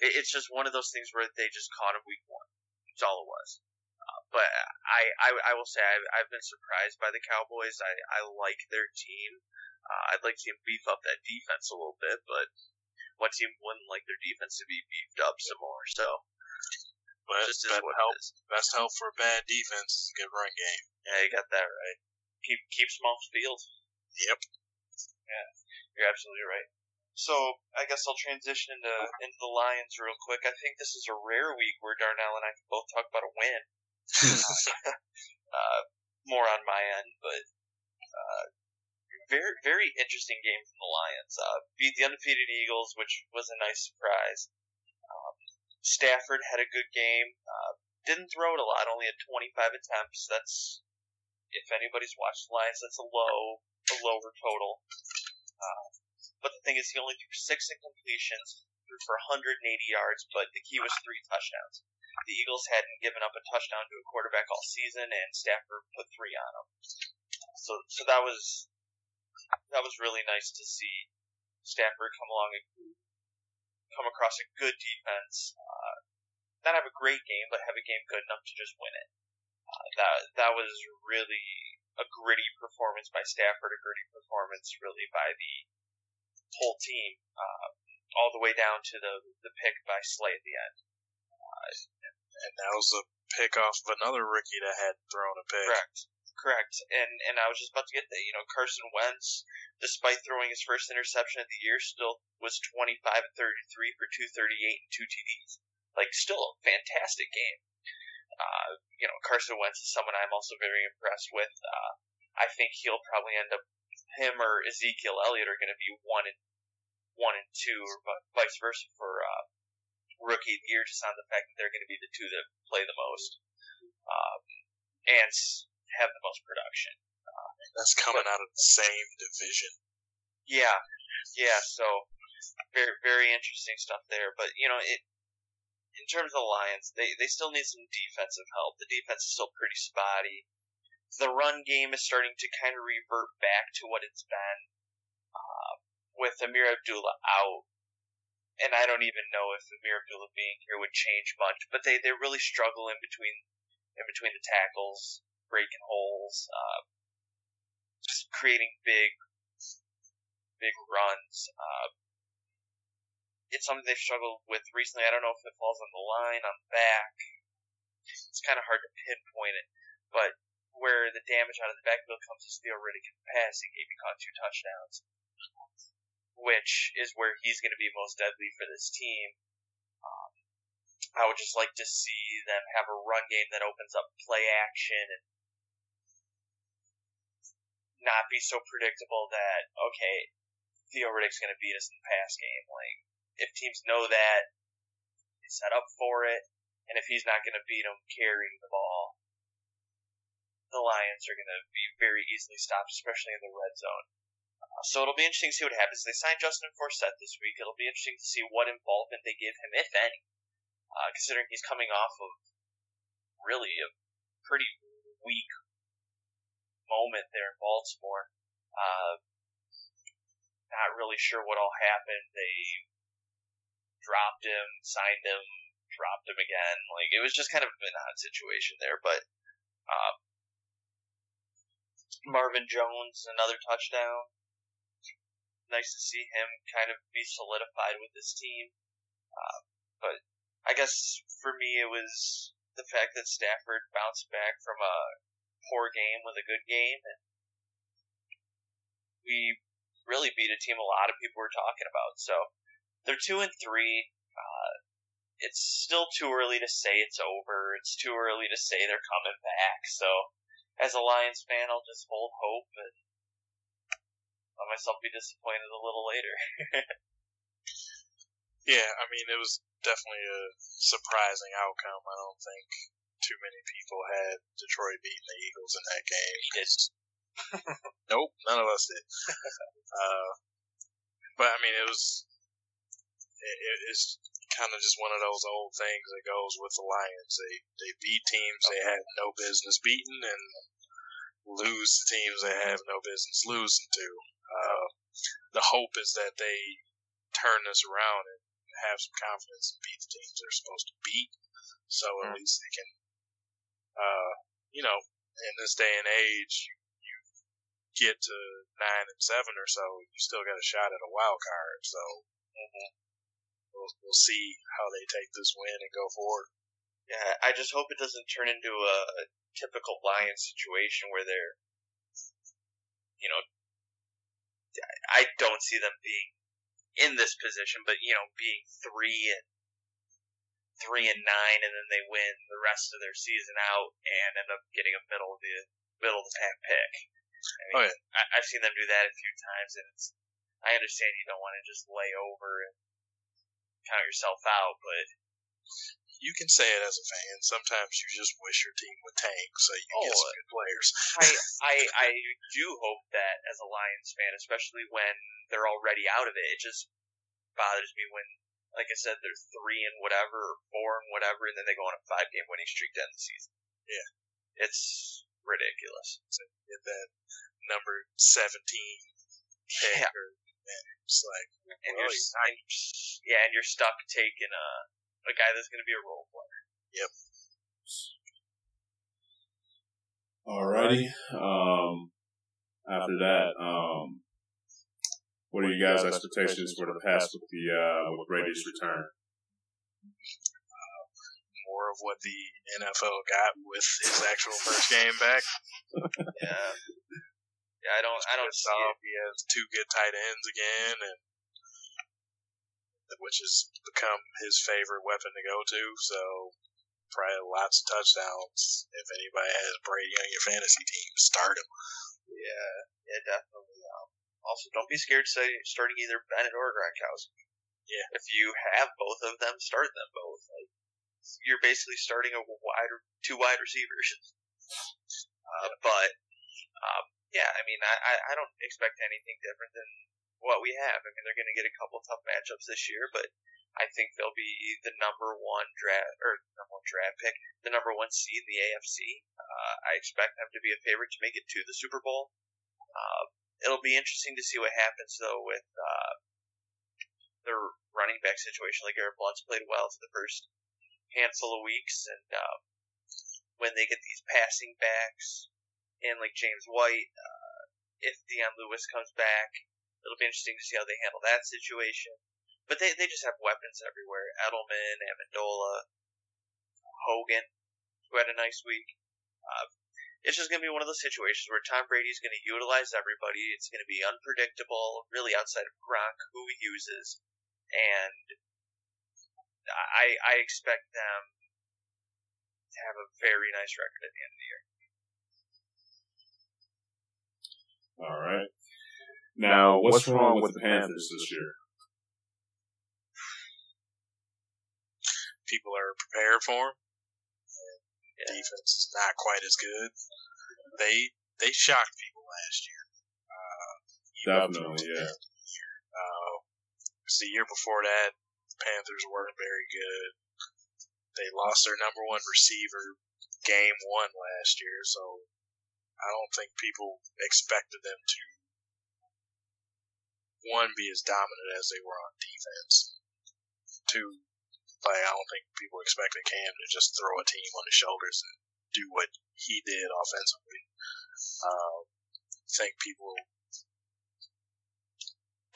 it, it's just one of those things where they just caught them week one. That's all it was. Uh, but I, I, I will say I've, I've been surprised by the Cowboys. I, I like their team. Uh, I'd like to see them beef up that defense a little bit, but what team wouldn't like their defense to be beefed up some more? So, But just best what help, best help for a bad defense is a good run game. Yeah, you got that right. Keep keep them off the field. Yep. Yeah, you're absolutely right. So I guess I'll transition into into the Lions real quick. I think this is a rare week where Darnell and I can both talk about a win. uh, more on my end, but uh, very very interesting game from the Lions. Uh, beat the undefeated Eagles, which was a nice surprise. Um, Stafford had a good game. Uh, didn't throw it a lot, only had 25 attempts. That's if anybody's watched Lions, that's a low a lower total. Uh, but the thing is, he only threw six incompletions, threw for 180 yards, but the key was three touchdowns. The Eagles hadn't given up a touchdown to a quarterback all season, and Stafford put three on them. So, so that was that was really nice to see Stafford come along and come across a good defense. Uh, not have a great game, but have a game good enough to just win it. Uh, that that was really a gritty performance by Stafford, a gritty performance really by the whole team, uh, all the way down to the the pick by Slay at the end. And that was a pick off of another rookie that had thrown a pick. Correct. Correct. And and I was just about to get that. You know, Carson Wentz, despite throwing his first interception of the year, still was 25 and 33 for 238 and two TDs. Like, still a fantastic game. Uh, you know, Carson Wentz is someone I'm also very impressed with. Uh, I think he'll probably end up him or Ezekiel Elliott are going to be one and one and two, or vice versa for uh, rookie of the year, just on the fact that they're going to be the two that play the most um, and have the most production. That's coming out of the same division. Yeah, yeah. So very very interesting stuff there. But you know, it in terms of the Lions, they they still need some defensive help. The defense is still pretty spotty. The run game is starting to kind of revert back to what it's been uh, with Ameer Abdullah out. And I don't even know if Ameer Abdullah being here would change much, but they, they really struggle in between in between the tackles, breaking holes, uh, just creating big big runs. Uh, it's something they've struggled with recently. I don't know if it falls on the line, on the back. It's kind of hard to pinpoint it, but where the damage out of the backfield comes is Theo Riddick in passing. He caught two touchdowns, which is where he's going to be most deadly for this team. Um, I would just like to see them have a run game that opens up play action and not be so predictable that okay, Theo Riddick's going to beat us in the pass game. Like if teams know that, they set up for it, and if he's not going to beat them carrying the ball, the Lions are going to be very easily stopped, especially in the red zone. Uh, so it'll be interesting to see what happens. They signed Justin Forsett this week. It'll be interesting to see what involvement they give him, if any, uh, considering he's coming off of really a pretty weak moment there in Baltimore. Uh, not really sure what all happened. They dropped him, signed him, dropped him again. Like it was just kind of an odd situation there. But um, Marvin Jones, another touchdown. Nice to see him kind of be solidified with this team. Uh, but I guess for me it was the fact that Stafford bounced back from a poor game with a good game, and we really beat a team a lot of people were talking about. So they're two and three. Uh, it's still too early to say it's over. It's too early to say they're coming back. So as a Lions fan, I'll just hold hope and let myself be disappointed a little later. Yeah, I mean, it was definitely a surprising outcome. I don't think too many people had Detroit beating the Eagles in that game. Nope, none of us did. uh, but I mean, it was it, it- it's kind of just one of those old things that goes with the Lions. They they beat teams they had no business beating and lose to teams they have no business losing to. Uh, the hope is that they turn this around and have some confidence and beat the teams they're supposed to beat. So at least they can, uh, you know, in this day and age, you, you get to nine and seven or so, you still got a shot at a wild card. So Mm-hmm. We'll, we'll see how they take this win and go forward. Yeah, I just hope it doesn't turn into a, a typical Lions situation where they're, you know, I don't see them being in this position, but you know, being three and three and nine, and then they win the rest of their season out and end up getting a middle of the middle of the pack pick. I mean, Oh, yeah. I, I've seen them do that a few times, and it's. I understand you don't want to just lay over and count yourself out, but You can say it as a fan. Sometimes you just wish your team would tank so you get Oh, some good players. I, I I do hope that as a Lions fan, especially when they're already out of it, it just bothers me when, like I said, they're three and whatever, or four and whatever, and then they go on a five game winning streak to end the season. Yeah. it's ridiculous. Get that number 17. Yeah. Or, and it's like, And you're, s- and, yeah, and you're stuck taking a a guy that's going to be a role player. Yep. Alrighty. Um, after that, um, what are you guys' expectations for the past with the uh, with Brady's return? more of what the NFL got with his actual first game back. Yeah, yeah, I don't, I don't see it. He has two good tight ends again, and which has become his favorite weapon to go to. So probably lots of touchdowns. If anybody has Brady on your fantasy team, start him. Yeah, yeah, definitely. Um, also, don't be scared to say starting either Bennett or Gronkowski. Yeah. If you have both of them, start them both. Like, you're basically starting a wide, two wide receivers. Uh, but, um, yeah, I mean, I, I, don't expect anything different than what we have. I mean, they're going to get a couple tough matchups this year, but I think they'll be the number one draft or number one draft pick, the number one seed in the AFC. Uh, I expect them to be a favorite to make it to the Super Bowl. Uh, it'll be interesting to see what happens though with uh, their running back situation. Like Garrett Blount's played well for the first handful of weeks, and uh, when they get these passing backs and like James White, uh, if Dion Lewis comes back, it'll be interesting to see how they handle that situation. But they, they just have weapons everywhere. Edelman, Amendola, Hogan, who had a nice week. Uh, it's just going to be one of those situations where Tom Brady's going to utilize everybody. It's going to be unpredictable, really outside of Gronk, who he uses. And I, I expect them to have a very nice record at the end of the year. All right. Now, what's, wrong with the Panthers this year? People are prepared for them. Yeah. Defense is not quite as good. They they shocked people last year. Uh, even up Definitely, the yeah. end the year. Uh, 'cause the year before that, the Panthers weren't very good. They lost their number one receiver game one last year, so I don't think people expected them to one be as dominant as they were on defense. Two, like I don't think people expected Cam to just throw a team on his shoulders and do what he did offensively. Um, I think people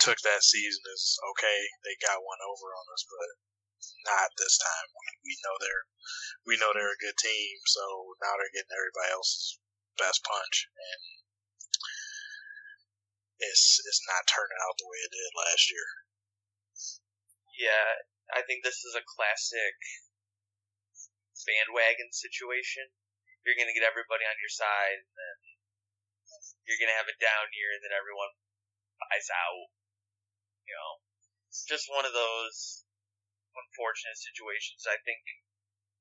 took that season as okay, they got one over on us, but not this time. We, we know they're we know they're a good team, so now they're getting everybody else's best punch, and it's it's not turning out the way it did last year. Yeah, I think this is a classic bandwagon situation. You're going to get everybody on your side, and then you're going to have a down year, and then everyone buys out. You know, it's just one of those unfortunate situations. I think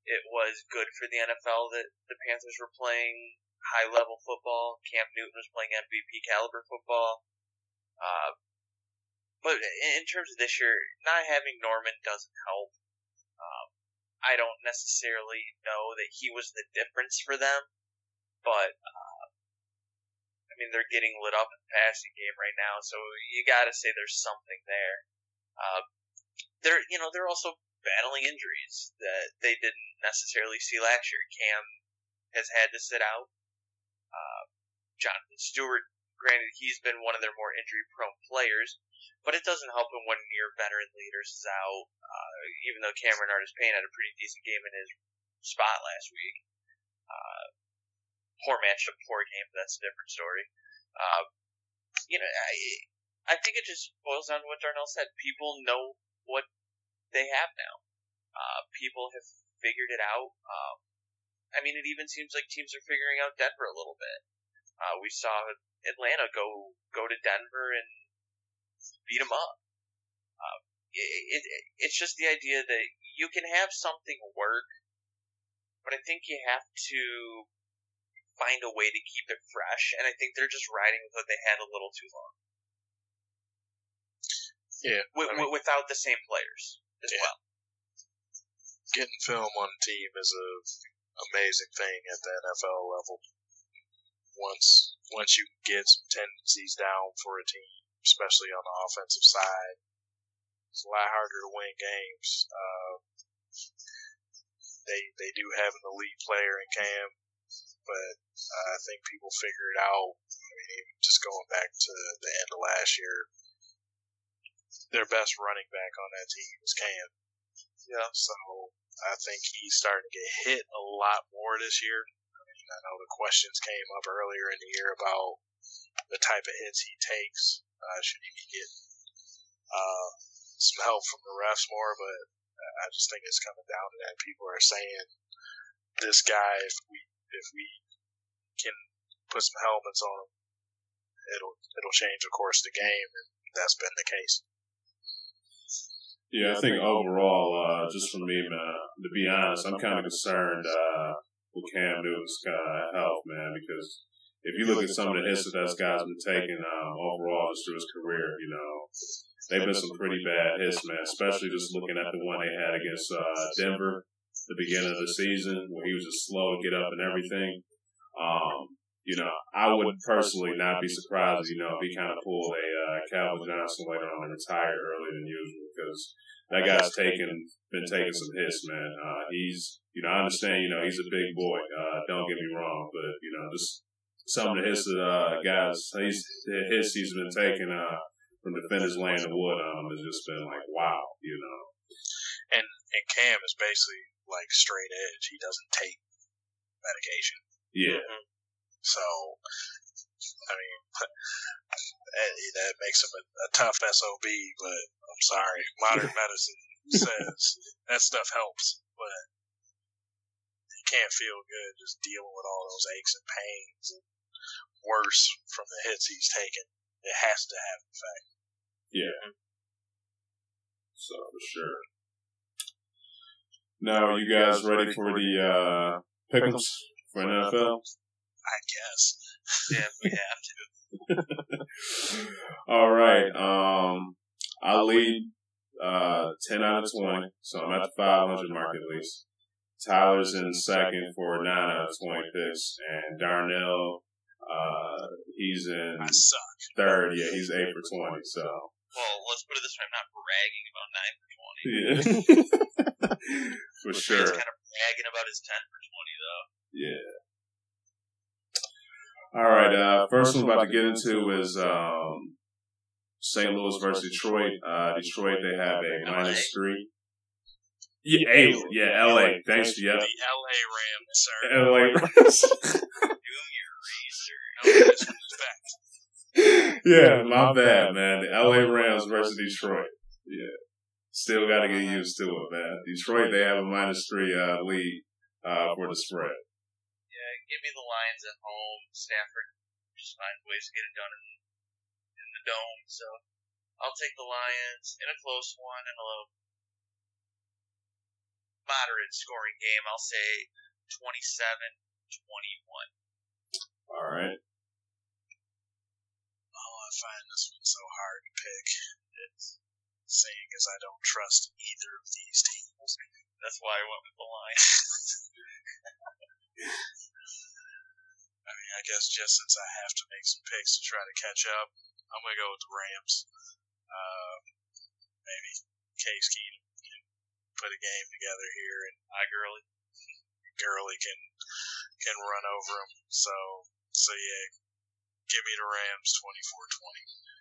it was good for the NFL that the Panthers were playing high level football. Cam Newton was playing MVP caliber football. Uh, but in terms of this year, not having Norman doesn't help. Um, I don't necessarily know that he was the difference for them, but uh, I mean they're getting lit up in the passing game right now, so you got to say there's something there. Uh, they're you know they're also battling injuries that they didn't necessarily see last year. Cam has had to sit out. Uh, Jonathan Stewart, granted, he's been one of their more injury prone players, but it doesn't help him when your veteran leaders is out. Uh, even though Cameron Artis Payne had a pretty decent game in his spot last week. Uh, poor match to poor game, but that's a different story. Uh, you know, I, I think it just boils down to what Darnell said. People know what they have now. Uh, people have figured it out. Um, I mean, it even seems like teams are figuring out Denver a little bit. Uh, we saw Atlanta go go to Denver and beat them up. Uh, it, it, it's just the idea that you can have something work, but I think you have to find a way to keep it fresh. And I think they're just riding with what they had a little too long. Yeah, with, I mean, without the same players as yeah. well. Getting film on a team is a amazing thing at the NFL level. Once once you get some tendencies down for a team, especially on the offensive side, it's a lot harder to win games. Uh, they they do have an elite player in Cam, but I think people figure it out. I mean, even just going back to the end of last year, their best running back on that team is Cam. Yeah. So I think he's starting to get hit a lot more this year. I mean, I know the questions came up earlier in the year about the type of hits he takes. Uh, should he be getting uh, some help from the refs more? But I just think it's coming down to that. People are saying this guy, if we if we can put some helmets on him, it'll it'll change the course of the game, and that's been the case. Yeah, I think overall, uh, just for me, man, to be honest, I'm kind of concerned uh, with Cam Newton's uh, health, man, because if you look at some of the hits that that guy's been taking um, overall just through his career, you know, they've been some pretty bad hits, man, especially just looking at the one they had against uh, Denver the beginning of the season where he was just slow to get up and everything. Um, you know, I would personally not be surprised, you know, if he kind of pulled a uh, Calvin Johnson later on and retired earlier than usual because that guy's taken been taking some hits, man. Uh, he's you know I understand you know he's a big boy. Uh, don't get me wrong, but you know just some of the hits that uh, guys he's the hits he's been taking uh, from defenders laying the wood on him has just been like wow, you know. And and Cam is basically like straight edge. He doesn't take medication. Yeah. Mm-hmm. So, I mean, that makes him a, a tough SOB, but I'm sorry. Modern medicine says that stuff helps, but you can't feel good just dealing with all those aches and pains and worse from the hits he's taken. It has to have an effect. Yeah. So for sure. Now, are you guys ready for the uh, pickums for NFL? I guess. Yeah, we have to. All right. Um, I lead uh, 10 out of 20, so I'm at the 500 mark at least. Tyler's in second for 9 out of 20 picks, and Darnell, uh, he's in third. Yeah, he's 8 for 20, so. Well, let's put it this way I'm not bragging about 9 for 20. Yeah. for sure. He's kind of bragging about his 10 for 20, though. Yeah. All right. Uh, first one we're about to get into is um, St. Louis versus Detroit. Uh, Detroit, they have a minus three. Yeah, A, yeah, LA. Thanks, yeah. The LA Rams, sir. LA Rams. yeah, my bad, man. The LA Rams versus Detroit. Yeah. Still got to get used to it, man. Detroit, they have a minus three uh, lead uh, for the spread give me the Lions at home. Stafford just find ways to get it done in, in the dome. So I'll take the Lions in a close one and a little moderate scoring game. I'll say 27-21. All right. Oh, I find this one so hard to pick. It's seeing as I don't trust either of these teams. That's why I went with the Lions. I mean, I guess just since I have to make some picks to try to catch up, I'm gonna go with the Rams. Uh, maybe Case Keenum can put a game together here, and Hi, girly. Gurley can can run over him. So so yeah, give me the Rams 24-20.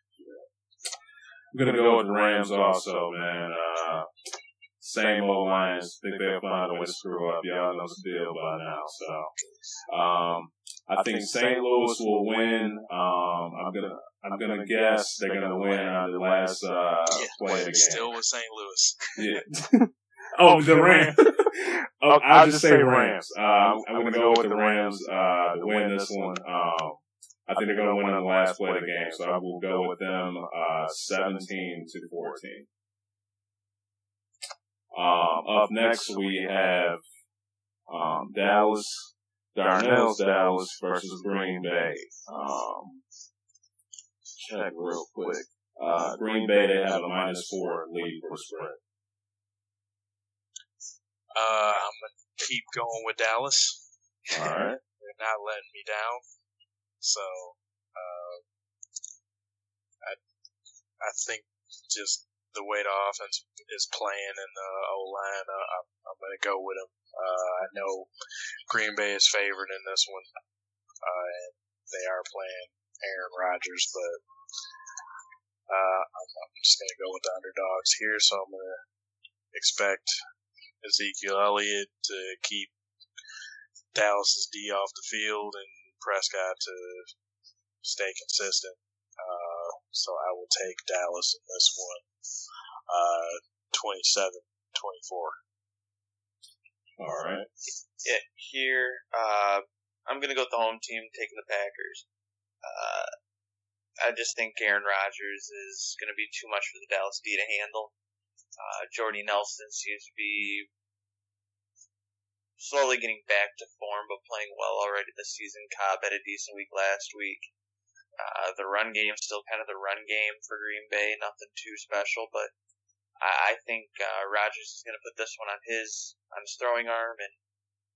I'm gonna go with the Rams also, man. Uh, same old Lions. Think they'll find a way to screw up. Y'all know the deal by now. So, um, I think St. Louis will win. Um, I'm gonna, I'm gonna guess they're gonna win on the last uh, play of the game. Still with St. Louis. Yeah. oh, the Rams. oh, I'll just say Rams. Uh, I'm, I'm gonna go with the Rams uh, to win this one. Um, I think they're going to win on the last play of the game, so I will go with them uh, 17 to 14. Um, up next, we have um, Dallas, Darnell's Dallas versus Green Bay. Um, check real quick. Uh, Green Bay, they have a minus four lead for spread. Uh, I'm gonna keep going with Dallas. All right. They're not letting me down. So, uh, I, I think just the way the offense is playing and the O line, uh, I'm, I'm going to go with them. Uh, I know Green Bay is favored in this one, uh, and they are playing Aaron Rodgers, but uh, I'm, I'm just going to go with the underdogs here. So I'm going to expect Ezekiel Elliott to keep Dallas's D off the field and Prescott to stay consistent. So I will take Dallas in this one. Uh, 27 24. All right. Yeah, here, uh, I'm gonna go with the home team, taking the Packers. Uh, I just think Aaron Rodgers is gonna be too much for the Dallas D to handle. Uh, Jordy Nelson seems to be slowly getting back to form, but playing well already this season. Cobb had a decent week last week. Uh, the run game still kind of the run game for Green Bay, nothing too special, but I, I think uh, Rodgers is going to put this one on his on his throwing arm, and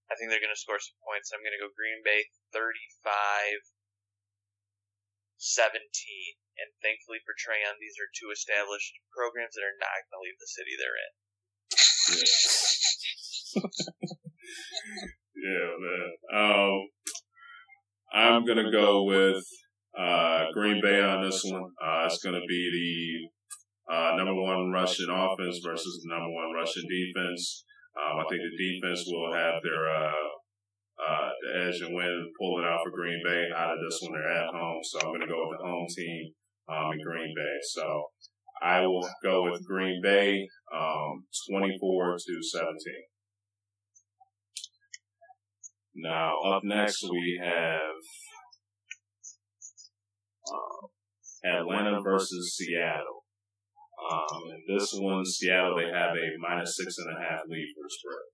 I think they're going to score some points. I'm going to go Green Bay 35 17. And thankfully for Trayon, these are two established programs that are not going to leave the city they're in. yeah, man. Um, I'm gonna go with uh, Green Bay on this one. Uh, it's gonna be the uh, number one rushing offense versus the number one rushing defense. Um, I think the defense will have their uh, uh, the edge and win, pull it out for Green Bay out of this one. They're at home, so I'm gonna go with the home team um, in Green Bay. So I will go with Green Bay, um, 24 to 17. Now, up next we have um, Atlanta versus Seattle. Um, and this one, Seattle, they have a minus six and a half lead for spread.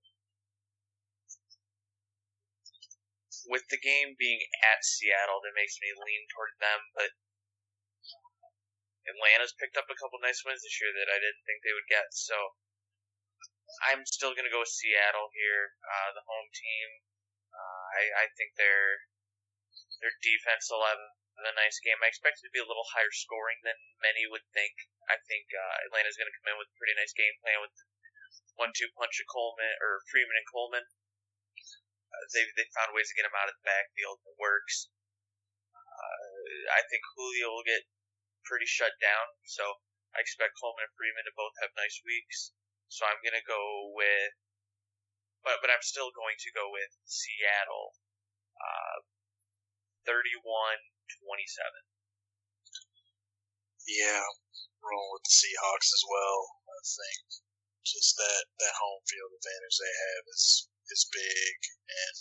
With the game being at Seattle, that makes me lean toward them, but Atlanta's picked up a couple nice wins this year that I didn't think they would get, so I'm still going to go with Seattle here, uh, the home team. Uh, I, I think their their defense will have a nice game. I expect it to be a little higher scoring than many would think. I think uh, Atlanta's going to come in with a pretty nice game plan with one-two punch of Coleman or Freeman and Coleman. Uh, they they found ways to get him out of the backfield. It works. Uh, I think Julio will get pretty shut down, so I expect Coleman and Freeman to both have nice weeks. So I'm going to go with but but I'm still going to go with Seattle, uh, 31-27. Yeah, rolling with the Seahawks as well. I think just that that home field advantage they have is is big, and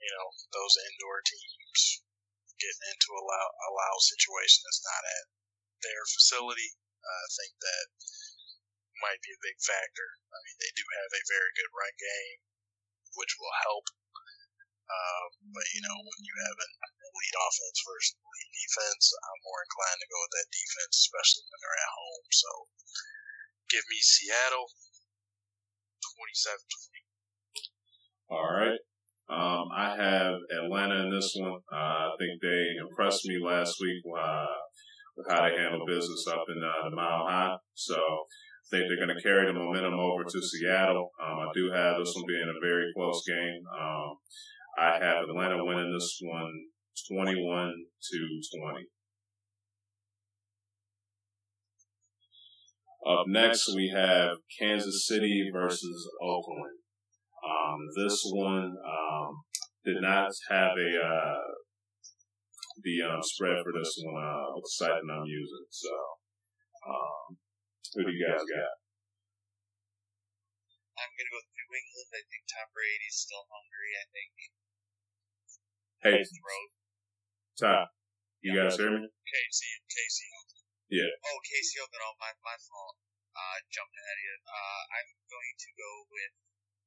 you know those indoor teams getting into a allow, allow situation that's not at their facility. I think that might be a big factor. I mean, they do have a very good run game, which will help. Uh, but you know, when you have an elite offense versus elite defense, I'm more inclined to go with that defense, especially when they're at home. So, give me Seattle, 27-20. All right. Um, I have Atlanta in this one. Uh, I think they impressed me last week uh, with how they handled business up in uh, the Mile High. So I think they're going to carry the momentum over to Seattle. Um, I do have this one being a very close game. Um, I have Atlanta winning this one 21 to 20. Up next, we have Kansas City versus Oakland. Um, this one um, did not have a uh, the um, spread for this one. Uh, the site that I'm using? So, um, who do you guys got? I'm gonna go with New England. I think Tom Brady's still hungry. I think. Hey, the road. Ty, you guys hear me? Casey, Casey. Yeah. Oh, Casey Open. Oh, my my fault. Uh, jumped ahead of you. Uh, I'm going to go with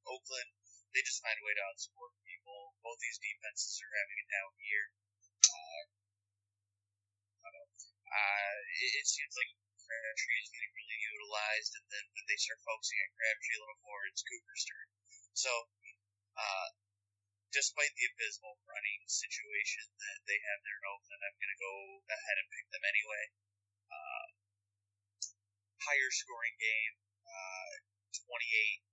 Oakland. They just find a way to outscore people. Both these defenses are having a down year. Uh, I don't know. Uh, it, it seems like Crabtree is getting really utilized, and then when they start focusing on Crabtree a little more, it's Cooper's turn. So, uh, despite the abysmal running situation that they have there in Oakland, I'm going to go ahead and pick them anyway. Uh, higher scoring game, uh, 28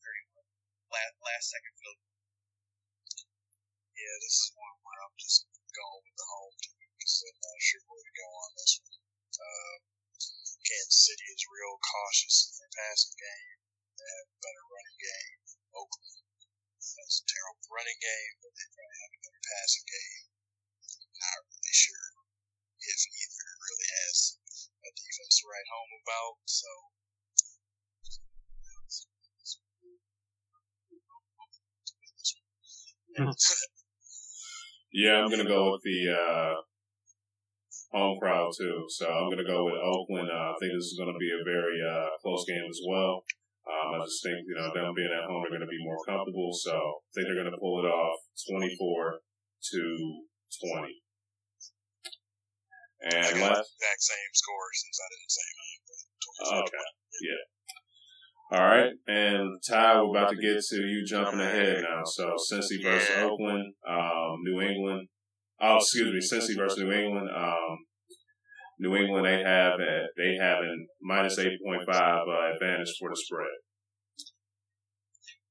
31. Last, last second field. Yeah, this is one where I'm just going with the home team because I'm not sure where to go on this one. Uh, Kansas City is real cautious in their passing game. They have a better running game. Oakland has a terrible running game, but they probably have a better passing game. Not really sure if either really has a defense to write home about. So. Yeah, I'm gonna go with the uh, home crowd too. So I'm gonna go with Oakland. Uh, I think this is gonna be a very uh, close game as well. Um, I just think you know them being at home, they're gonna be more comfortable. So I think they're gonna pull it off, 24 to 20. And last, exact same score since I didn't say mine. Okay. Yeah. All right. And Ty, we're about to get to you jumping ahead now. So Cincy versus. Oakland, um, New England. Oh, excuse me, Cincy versus New England. Um, New England, they have a, they have a minus eight point five uh, advantage for the spread.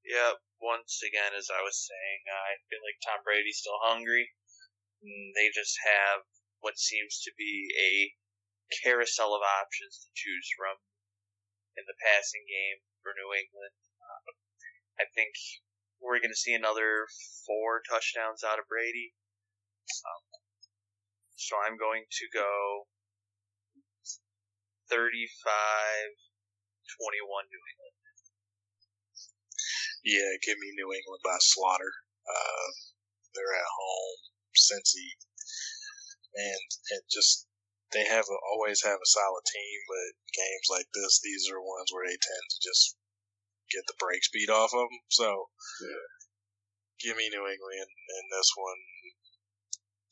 Yeah, once again, as I was saying, I feel like Tom Brady's still hungry. Mm, They just have what seems to be a carousel of options to choose from in the passing game for New England. Uh, I think we're going to see another four touchdowns out of Brady. Um, so I'm going to go 35 21 New England. Yeah, give me New England by slaughter. Uh, they're at home, Cincy, and and just they have a, always have a solid team, but games like this, these are ones where they tend to just get the brakes beat off of them. So, Yeah. give me New England in this one,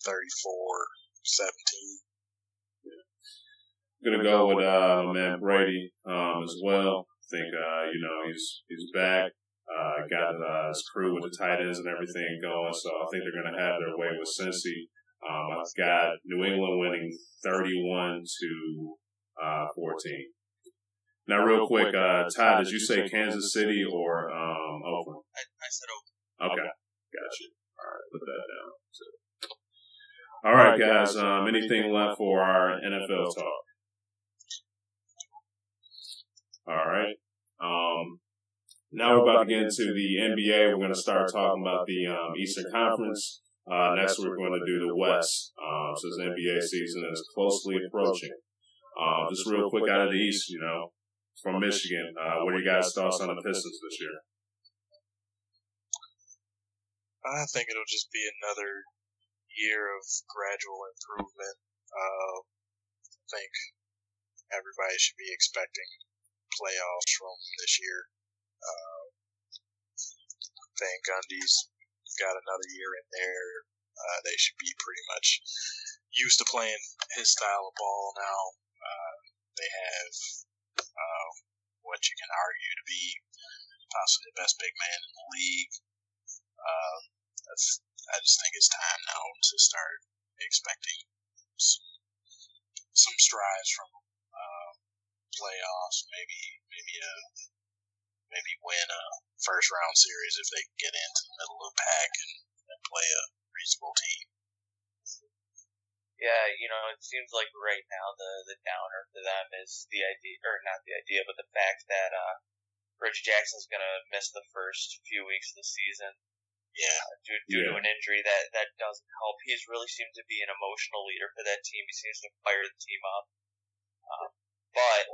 34-17. I'm gonna go with uh, my man Brady um, as well. I think uh, you know he's he's back. Uh, got uh, his crew with the tight ends and everything going, so I think they're gonna have their way with Cincy. Um, I've got New England winning 31 to uh, 14. Now, real quick, uh, Ty, did you say Kansas City or um, Oakland? I, I said Oakland. Okay, gotcha. All right, put that down. All right, guys. Um, anything left for our NFL talk? All right. Um, now we're about to get into the NBA. We're going to start talking about the um, Eastern Conference. Uh, next, we're going to do the West, um, since the NBA season is closely approaching. Uh, just real quick out of the East, you know, from Michigan, uh, what are you guys' thoughts on the Pistons this year? I think it'll just be another year of gradual improvement. Uh, I think everybody should be expecting playoffs from this year. Uh, think Gundy's got another year in there. Uh, they should be pretty much used to playing his style of ball now. Uh, they have uh, what you can argue to be possibly the best big man in the league. Uh, I just think it's time now to start expecting some, some strides from playoffs, maybe maybe a maybe win a first round series if they get into the middle of the pack and, and play a reasonable team. Yeah, you know, it seems like right now the the downer for them is the idea, or not the idea, but the fact that uh, Rich Jackson's gonna miss the first few weeks of the season. Yeah, uh, due, due Yeah. to an injury that that doesn't help. He's really seemed to be an emotional leader for that team. He seems to fire the team up. Uh, but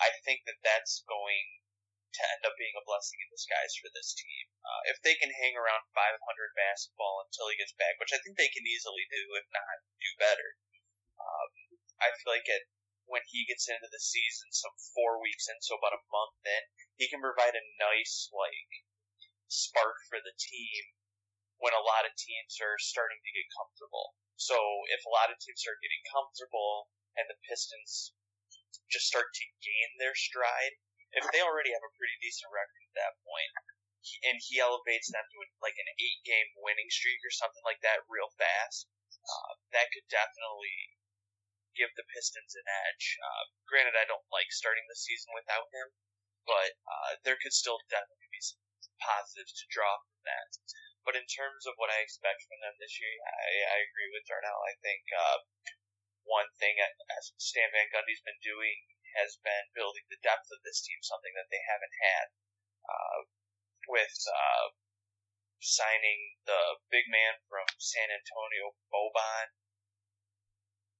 I think that that's going to end up being a blessing in disguise for this team. Uh, if they can hang around 500 basketball until he gets back, which I think they can easily do, if not do better. Um, I feel like it when he gets into the season, some four weeks in, so about a month in, he can provide a nice like spark for the team when a lot of teams are starting to get comfortable. So if a lot of teams start getting comfortable and the Pistons just start to gain their stride, if they already have a pretty decent record at that point, and he elevates them to like an eight game winning streak or something like that real fast, uh, that could definitely give the Pistons an edge. Uh, granted, I don't like starting the season without him, but uh, there could still definitely be some positives to draw from that. But in terms of what I expect from them this year, I, I agree with Darnell. I think uh, one thing as Stan Van Gundy's been doing has been building the depth of this team, something that they haven't had. Uh, with uh, signing the big man from San Antonio, Boban,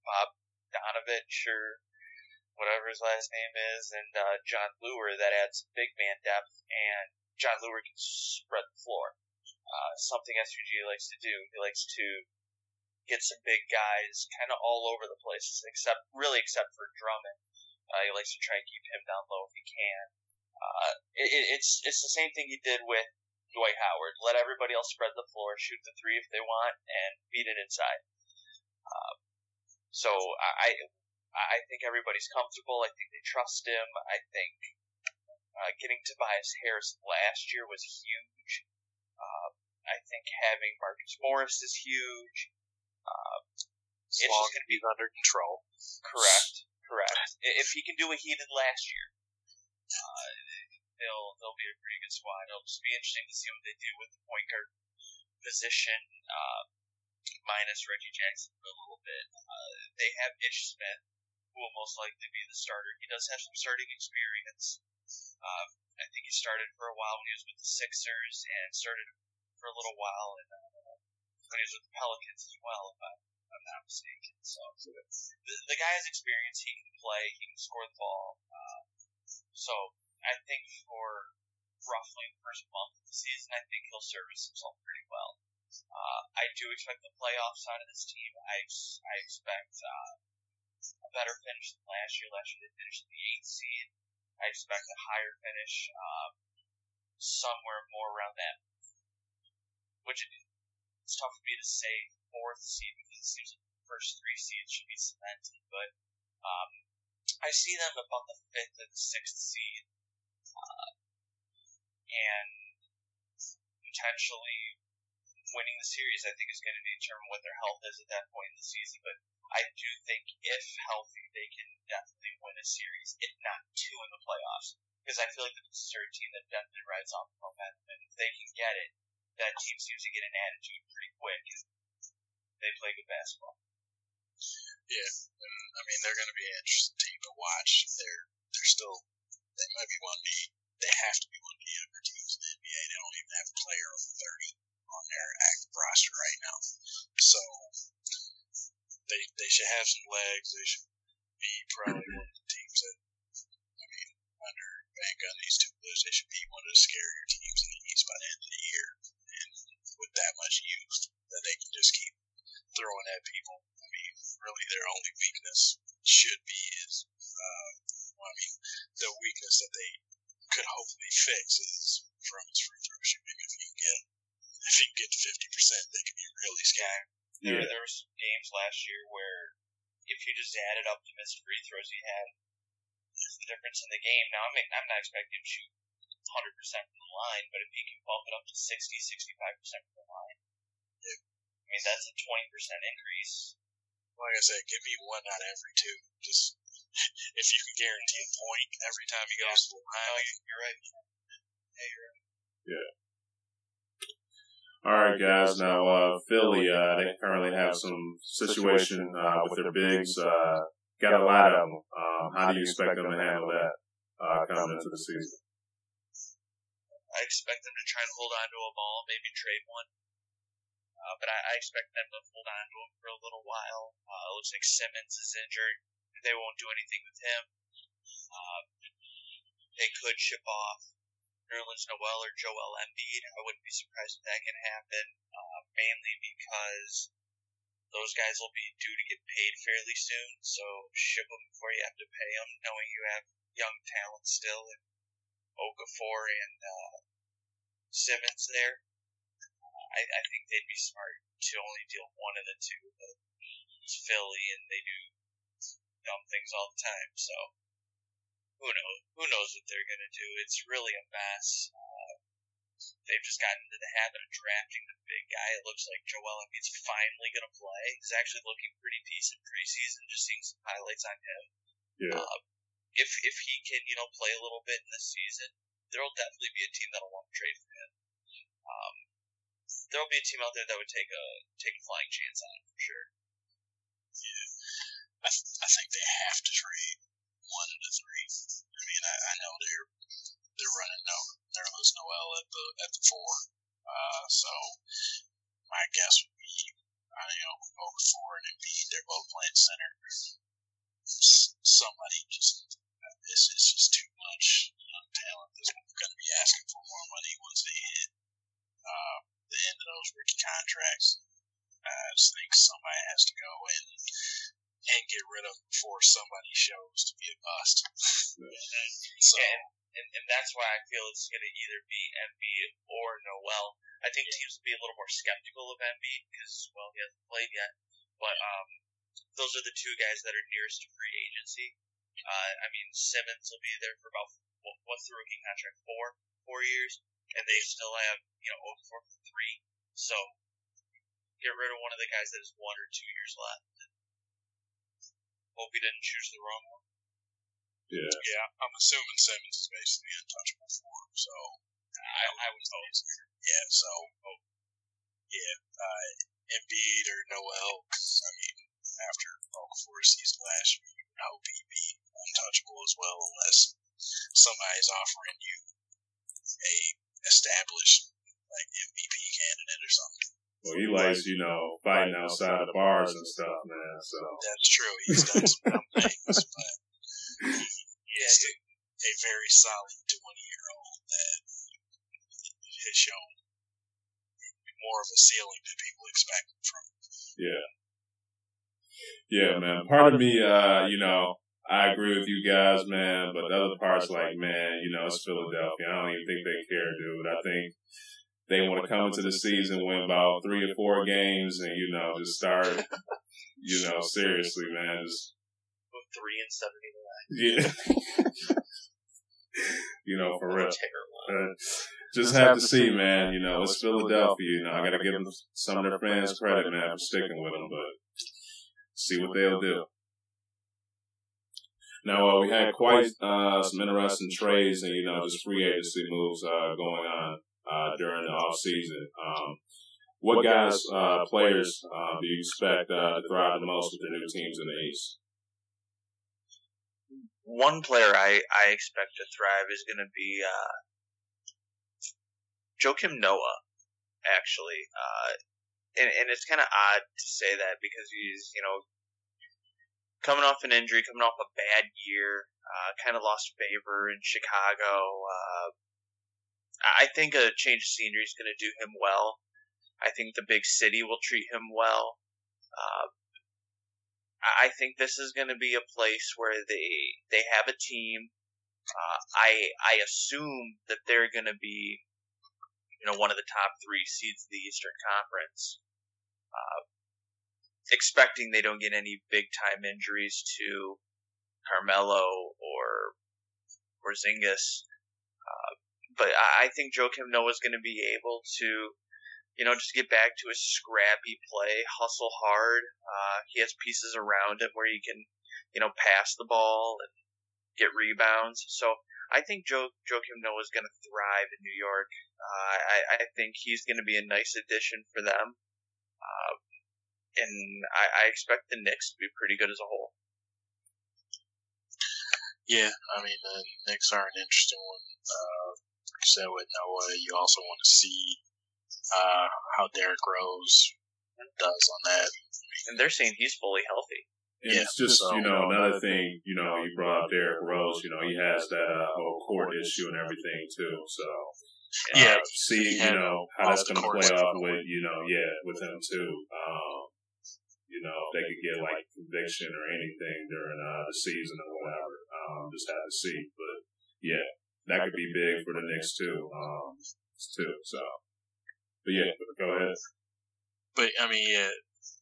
Bob Donovich, or whatever his last name is, and uh, Jon Leuer, that adds big man depth, and Jon Leuer can spread the floor. Uh, something SVG likes to do. He likes to get some big guys kind of all over the place, except really except for Drummond. Uh, he likes to try and keep him down low if he can. Uh, it, it, it's it's the same thing he did with Dwight Howard. Let everybody else spread the floor, shoot the three if they want, and beat it inside. Uh, so I I think everybody's comfortable. I think they trust him. I think uh, getting Tobias Harris last year was huge. Uh, I think having Marcus Morris is huge. Uh, it's long just going to be under control. correct. Correct. If he can do what he did last year, uh, they'll they'll be a pretty good squad. It'll just be interesting to see what they do with the point guard position, uh, minus Reggie Jackson a little bit. Uh, they have Ish Smith, who will most likely be the starter. He does have some starting experience. Uh, I think he started for a while when he was with the Sixers, and started for a little while in, uh, was with the Pelicans as well, if I'm, not mistaken. So the, the guy has experience. He can play. He can score the ball. Uh, so I think for roughly the first month of the season, I think he'll service himself pretty well. Uh, I do expect the playoff side of this team. I I expect uh, a better finish than last year. Last year they finished in the eighth seed. I expect a higher finish, uh, somewhere more around that. Which it's tough for me to say fourth seed because it seems like the first three seeds should be cemented. But um, I see them about the fifth and sixth seed, uh, and potentially winning the series. I think is going to determine what their health is at that point in the season. But I do think if healthy, they can definitely win a series, if not two in the playoffs. Because I feel like is a team that definitely rides off the momentum, and if they can get it, that team seems to get an attitude pretty quick. They play good basketball. Yeah, and I mean they're going to be an interesting team to watch. They're they're still they might be one of the they have to be one of the younger teams in the NBA. They don't even have a player over thirty on their active roster right now, so they they should have some legs. They should be probably one of the teams that I mean under Van Gundy's tutelage, they should be one of the scarier teams in the East by the end of with that much youth that they can just keep throwing at people. I mean, really, their only weakness should be is, uh, well, I mean, the weakness that they could hopefully fix is from his free throw shooting. If he can get, if he can get fifty percent, they can be really scary. There, Yeah. there were some games last year where if you just added up the missed free throws he had, it's the difference in the game. Now, I mean, I'm not expecting him to shoot 100% from the line, but if he can bump it up to 60, 65% from the line, I mean, that's a 20% increase. Like I said, give me one out of every two. Just if you can guarantee a point every time he goes to the line, You're right. Hey, you're right. Yeah. All right, guys. Now, uh, Philly, uh, they currently have some situation uh, with their bigs. Uh, got a lot of them. Um, how do you expect them to handle that uh, coming into the season? I expect them to try and hold on to a ball, maybe trade one. Uh, but I, I expect them to hold on to him for a little while. Uh, it looks like Simmons is injured. They won't do anything with him. Uh, they could ship off Nerlens Noel or Joel Embiid. I wouldn't be surprised if that can happen, uh, mainly because those guys will be due to get paid fairly soon. So ship them before you have to pay them, knowing you have young talent still in Okafor and uh, Simmons there. Uh, I, I think they'd be smart to only deal one of the two, but it's Philly and they do dumb things all the time. So who knows? Who knows what they're gonna do? It's really a mess. Uh, they've just gotten into the habit of drafting the big guy. It looks like Joel Embiid's finally gonna play. He's actually looking pretty decent preseason. Just seeing some highlights on him. Yeah. Uh, if if he can, you know, play a little bit in this season, there'll definitely be a team that'll want to trade for him. Um, there'll be a team out there that would take a take a flying chance on him for sure. Yeah, I, th- I think they have to trade one of the three. I mean, I, I know they're they're running no Nerlens Noel at the at the four. Uh, so my guess would be, I don't know, four and Embiid. They're both playing center. Somebody just this is just too much young talent that's going to be asking for more money once they hit uh, the end of those rookie contracts. I just think somebody has to go in and get rid of them before somebody shows to be a bust. so And, and and that's why I feel it's going to either be Embiid or Noel. I think teams will be a little more skeptical of Embiid because well he hasn't played yet, but um those are the two guys that are nearest to free agency. Uh, I mean Simmons will be there for about what, what's the rookie contract four four years, and they still have you know Okafor for three. So get rid of one of the guys that has one or two years left. Hope he didn't choose the wrong one. Yeah. yeah, I'm assuming Simmons is basically untouchable for him. So I, I would hope. yeah, so yeah, uh, Embiid or Noel. 'cause, I mean, after all four seasons last year, you would hope he'd be untouchable as well, unless somebody's offering you a established like MVP candidate or something. Well, he likes, you know, fighting outside of bars and stuff, man. So, That's true. He's done some things, but Yeah, he's a, a very solid 20 year old that has shown more of a ceiling than people expect from him. yeah. Yeah, man. Part of me, uh, you know, I agree with you guys, man, but the other part's like, man, you know, it's Philadelphia. I don't even think they care, dude. I think they want to come into the season, win about three or four games, and, you know, just start, you know, seriously, man. Just, with three and seventy nine. yeah. you know, for real. Terrible. Uh, just have to see, man. You know, it's Philadelphia. You know, I got to give them some of their fans credit, man, for sticking with them, but see what they'll do. Now, uh, we had quite uh, some interesting trades and, you know, just free agency moves uh, going on uh, during the off season. Um, what guys, uh, players, uh, do you expect uh, to thrive the most with the new teams in the East? one player I, I expect to thrive is going to be uh, Joakim Noah, actually. Uh, and, and it's kind of odd to say that because he's, you know, coming off an injury, coming off a bad year, uh, kind of lost favor in Chicago. Uh, I think a change of scenery is going to do him well. I think the big city will treat him well. Uh, I think this is going to be a place where they they have a team. Uh, I I assume that they're going to be, you know, one of the top three seeds of the Eastern Conference. Expecting they don't get any big time injuries to Carmelo or or Zingas. Uh, but I I think Joakim Noah is going to be able to you know, just get back to his scrappy play, hustle hard. Uh, he has pieces around him where he can you know, pass the ball and get rebounds. So I think Joe Joakim Noah is going to thrive in New York. Uh, I I think he's going to be a nice addition for them. Uh, and I, I expect the Knicks to be pretty good as a whole. Yeah, I mean the Knicks are an interesting one. Uh, like you said with Noah, you also want to see uh, how Derrick Rose does on that. And they're saying he's fully healthy. And yeah, it's just, so, you know, another thing, you know, you brought up Derrick Rose, you know, he has that uh, whole court issue and everything too. So, uh, yeah, see, you know, how that's going to play off with, you know, yeah, with him too. Um, you know, if they could get like conviction or anything during uh, the season or whatever. Um, just have to see. But yeah, that could be big for the Knicks too. Um, too. So, but yeah, go ahead. But I mean, yeah,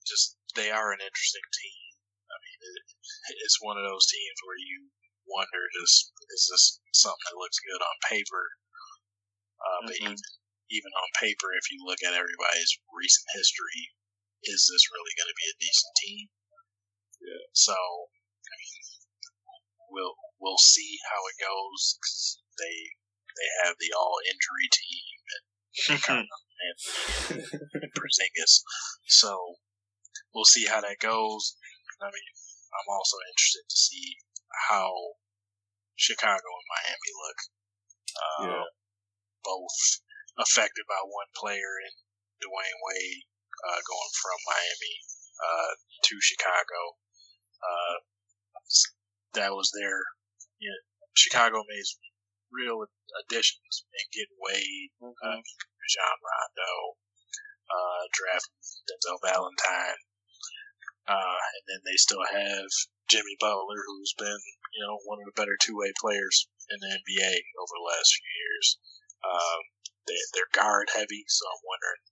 just they are an interesting team. I mean, it, it's one of those teams where you wonder, just is this something that looks good on paper? Uh, mm-hmm. But even even on paper, if you look at everybody's recent history, is this really going to be a decent team? Yeah. So, I mean, we'll we'll see how it goes. They they have the all injury team and and Porzingis, so we'll see how that goes. I mean, I'm also interested to see how Chicago and Miami look. Uh, yeah. Both affected by one player in Dwayne Wade uh, going from Miami uh, to Chicago. Uh, that was their you know, Chicago made real additions and get Wade, mm-hmm. uh, Rajon Rondo, uh, draft Denzel Valentine, uh, and then they still have Jimmy Butler, who's been you know one of the better two way players in the NBA over the last few years. Um, they, they're guard heavy, so I'm wondering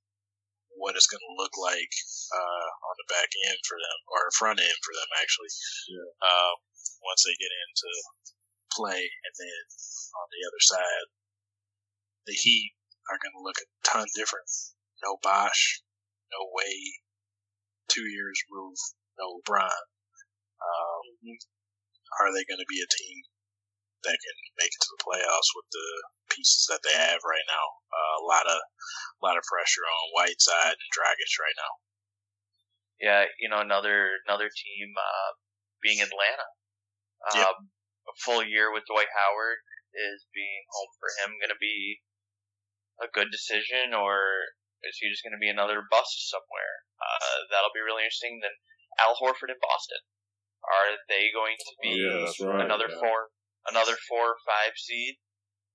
what it's going to look like uh, on the back end for them, or front end for them, actually. Yeah. Uh, once they get into play, and then on the other side, the Heat are going to look a ton different. No Bosh, no Wade, two years roof, no LeBron. Um, are they going to be a team that can make it to the playoffs with the pieces that they have right now? Uh, a lot of, a lot of pressure on Whiteside and Dragic right now. Yeah, you know another another team uh, being Atlanta. Um, yep a full year with Dwight Howard is being home for him going to be a good decision, or is he just going to be another bust somewhere? Uh, that'll be really interesting. Then Al Horford in Boston. Are they going to be oh, yeah, right, another yeah. four, another four or five seed,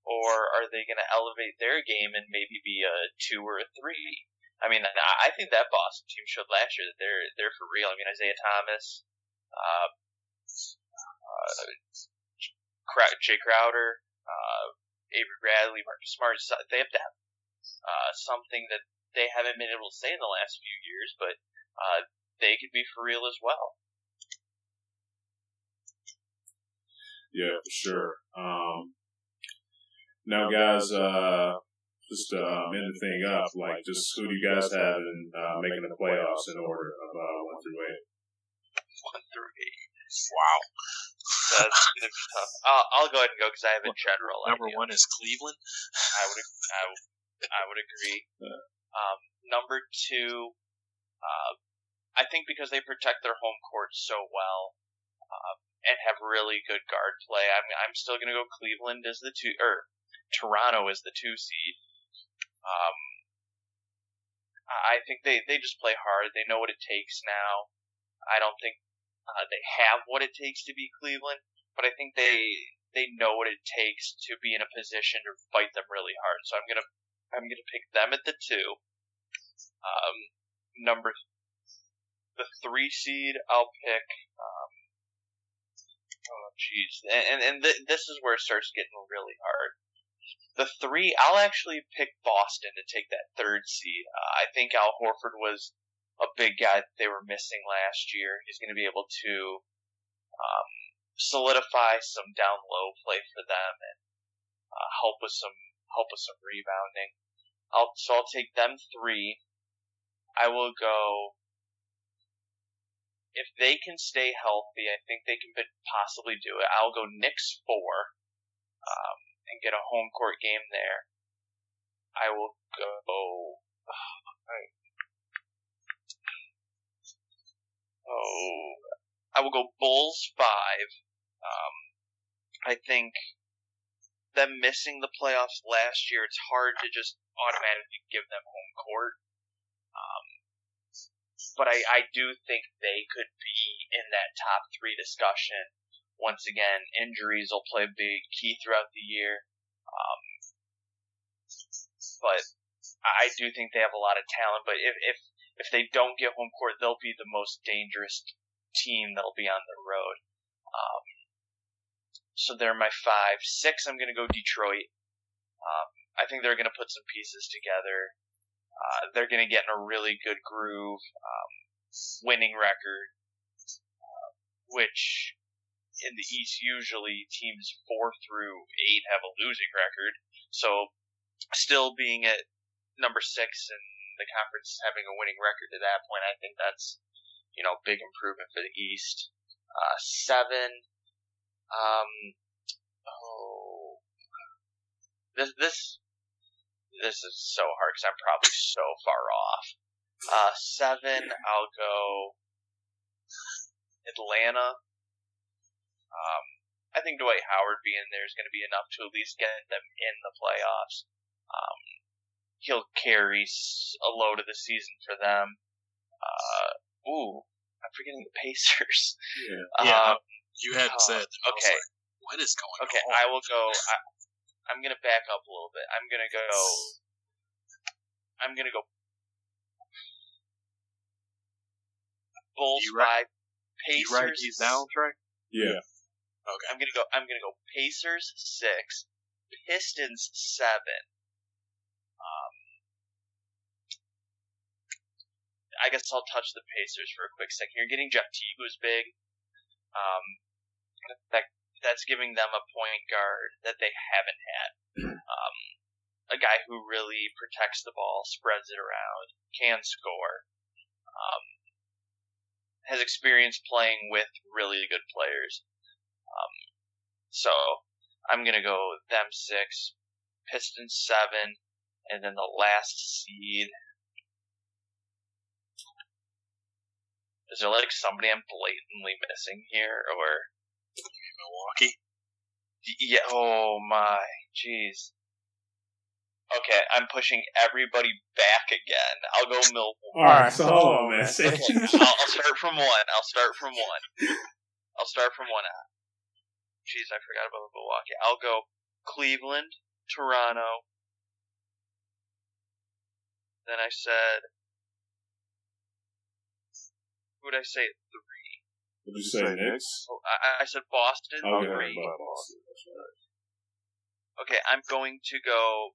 or are they going to elevate their game and maybe be a two or a three? I mean, I think that Boston team showed last year that they're they're for real. I mean, Isaiah Thomas, uh, uh, Jae Crowder, uh, Avery Bradley, Marcus Smart, they have to have uh, something that they haven't been able to say in the last few years, but uh, they could be for real as well. Yeah, for sure. Um, now, guys, uh, just to um, end the thing up, like, just who do you guys have in uh, making the playoffs in order of uh, one through eight? One through eight. Wow. That's gonna be tough. I'll, I'll go ahead and go because I have a general. Number idea. one is Cleveland. I would, I would, I would agree. Um, number two, uh, I think because they protect their home court so well, uh, and have really good guard play. I mean, I'm still gonna go Cleveland as the two, or Toronto as the two seed. Um, I think they they just play hard. They know what it takes now. I don't think uh, they have what it takes to beat Cleveland, but I think they they know what it takes to be in a position to fight them really hard. So I'm gonna I'm gonna pick them at the two. Um, number the three seed, I'll pick. Um, oh jeez, and and th- this is where it starts getting really hard. The three, I'll actually pick Boston to take that third seed. Uh, I think Al Horford was a big guy that they were missing last year. He's going to be able to um, solidify some down low play for them and uh, help with some help with some rebounding. I'll so I'll take them three. I will go if they can stay healthy, I think they can possibly do it. I'll go Knicks four, um, and get a home court game there. I will go. Oh, oh I will go Bulls five. Um, I think them missing the playoffs last year, it's hard to just automatically give them home court. Um, but I, I do think they could be in that top three discussion. Once again, injuries will play a big key throughout the year. Um, but I do think they have a lot of talent. But if, if if they don't get home court, they'll be the most dangerous team that'll be on the road. Um, so they're my five. Six, I'm going to go Detroit. Um, I think they're going to put some pieces together. Uh, they're going to get in a really good groove, um, winning record, uh, which in the East usually teams four through eight have a losing record. So still being at number six and the conference having a winning record to that point, I think that's you know big improvement for the East. Uh, seven. Um, oh, this this this is so hard because I'm probably so far off. Uh, seven. I'll go Atlanta. Um, I think Dwight Howard being there is going to be enough to at least get them in the playoffs. Um, he'll carry a load of the season for them. Uh, ooh, I'm forgetting the Pacers. Yeah. Yeah, Um, You hadn't uh, said. Okay. like, what is going okay, on? I will go. I, I'm gonna back up a little bit. I'm gonna go. I'm gonna go. Bulls You write- five, you Pacers. write these down, Trey? Yeah. Okay. I'm gonna go. I'm gonna go. Pacers six, Pistons seven. Um, I guess I'll touch the Pacers for a quick second. You're getting Jeff Teague, who's big. Um, that that's giving them a point guard that they haven't had. Um, a guy who really protects the ball, spreads it around, can score. Um, has experience playing with really good players. Um, so I'm gonna go them six, Pistons seven, and then the last seed. Is there like somebody I'm blatantly missing here, or Milwaukee. yeah? Oh my, jeez. Okay, I'm pushing everybody back again. I'll go Milwaukee. All right. So hold on, oh, man. Okay, I'll, I'll start from one. I'll start from one. I'll start from one out. Jeez, I forgot about Milwaukee. I'll go Cleveland, Toronto. Then I said, who would I say at three? What did you say Knicks? Oh, I, I said Boston Okay. three. Boston. Right. Okay, I'm going to go.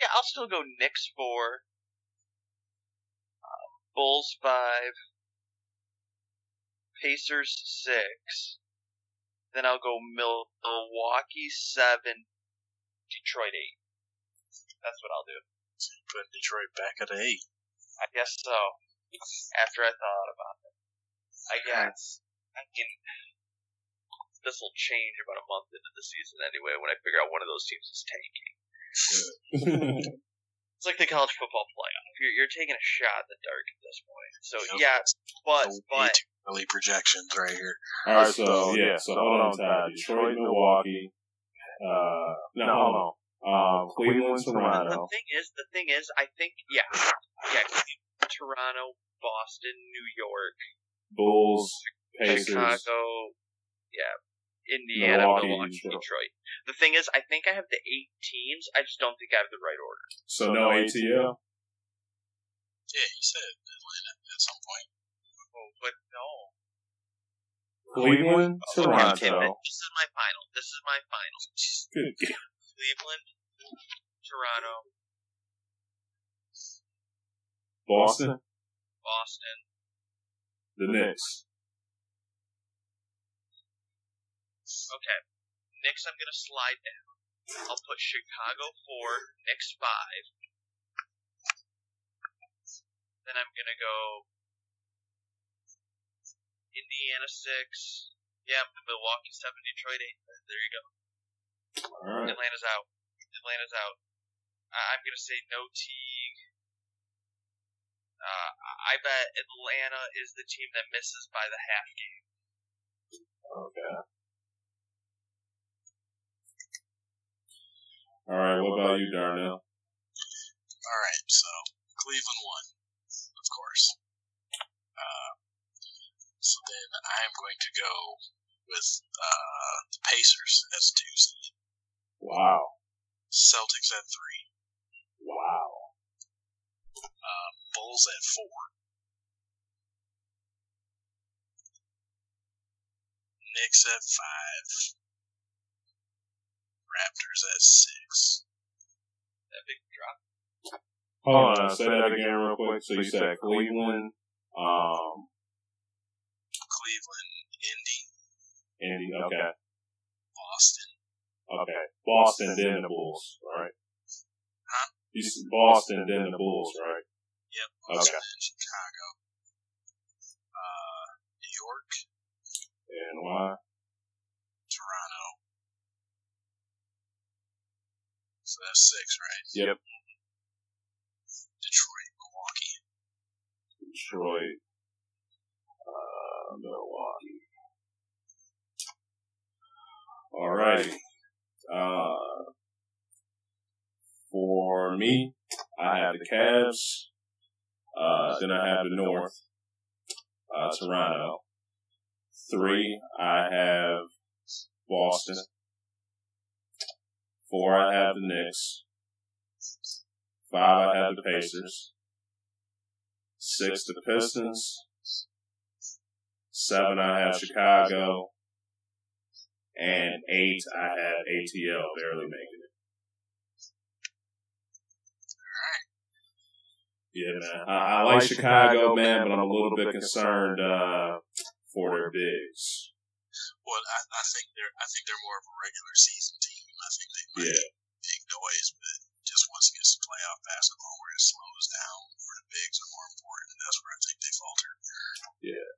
Yeah, I'll still go Knicks four. Um, Bulls five. Pacers six. Then I'll go Mil- Milwaukee seven. Detroit eight. That's what I'll do. Put Detroit back at eight. I guess so. After I thought about it, I guess. I mean, this will change about a month into the season anyway. When I figure out one of those teams is tanking. It's like the college football playoff. You're, you're taking a shot in the dark at this point. So Yep. yeah, but So but early projections right here. All right. So yeah. So hold on, Ty. Detroit, Milwaukee. Uh, no, hold on. Um, Cleveland, the thing is, the thing is, I think yeah, yeah, Toronto, Boston, New York, Bulls, Pacers. Chicago, yeah, Indiana, Milwaukee, Milwaukee, Detroit. Detroit. The thing is, I think I have the eight teams. I just don't think I have the right order. So no ATL. Yeah, you said Atlanta at some point. Oh, but no. Cleveland, oh, Okay, okay, Toronto. this is my final. This is my final. Good. Cleveland, Toronto, Boston, Boston, the Knicks. Okay. Knicks, I'm going to slide down. I'll put Chicago 4, Knicks 5. Then I'm going to go Indiana six. Yeah, Milwaukee seven, Detroit eight. There you go. All right. Atlanta's out. Atlanta's out. I- I'm gonna say no Teague. Uh, I bet Atlanta is the team that misses by the half game. Okay. All right. What about you, Darnell? All right, so Cleveland won, of course. Uh, so then I'm going to go with uh, the Pacers as two seed, Wow. Celtics at three, Wow. uh, Bulls at four, Knicks at five, Raptors at six. That big drop. Hold on. Say that again real quick. So you said Cleveland, um, Cleveland, Indy, Indy. Okay. Boston, Okay. Boston, then the Bulls, right? Huh? Boston, then the Bulls, right? Yep. Okay. Chicago. Uh, New York, And why? Toronto. So that's six, right? Yep. Detroit, Milwaukee. Detroit, uh, Milwaukee. Alrighty. Uh, for me, I have the Cavs. Uh, then I have the North, uh, Toronto. Three, I have Boston. Four, I have the Knicks. Five, I have the Pacers. Six, the Pistons. Seven, I have Chicago. And eight, I have ATL barely making it. Yeah, man. I, I like Chicago, man, but I'm a little bit concerned uh, for their bigs. Well, I, I think they're I think they're more of a regular season team. I think they might Yeah. big noise, but just once it gets to playoff basketball where it slows down, where the bigs are more important, and that's where I think they falter. Yeah.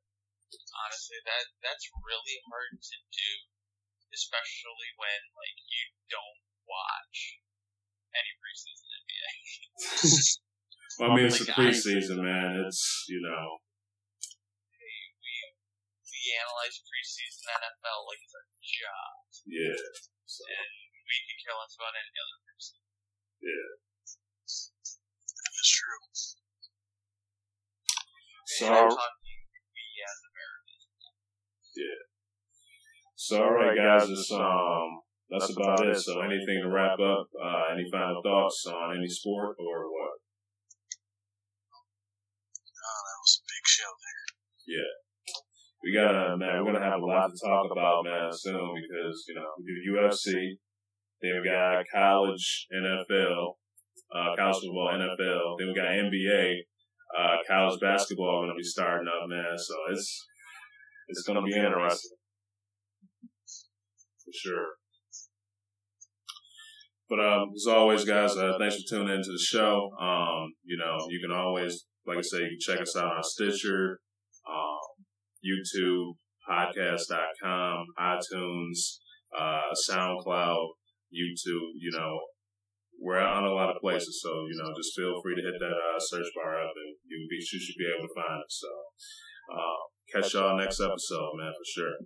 Honestly, that that's really hard to do, especially when like you don't watch any preseason NBA. Well, I mean, it's the preseason, man. It's, you know, we we analyze preseason NFL like it's our job, yeah. So, and we can care less about any other preseason. Yeah. That's true. so, I'm talking we as Americans. Yeah. So all right, guys. It's, um, that's about it. So, anything to wrap up? Uh, any final thoughts on any sport or what? Oh, that was a big show there. Yeah. We gotta, man, we're gonna have a lot to talk about, man, soon because, you know, we do UFC, then we got college NFL, uh, college football NFL, then we got NBA, uh, college basketball gonna be starting up, man, so it's, it's gonna be interesting. For sure. But, um, as always, guys, uh, thanks for tuning into the show. Um, you know, you can always, like I say, you can check us out on Stitcher, um, YouTube, podcast.com, iTunes, uh, SoundCloud, YouTube, you know, we're on a lot of places. So, you know, just feel free to hit that uh, search bar up and you, you should be able to find us. So, uh, catch y'all next episode, man, for sure.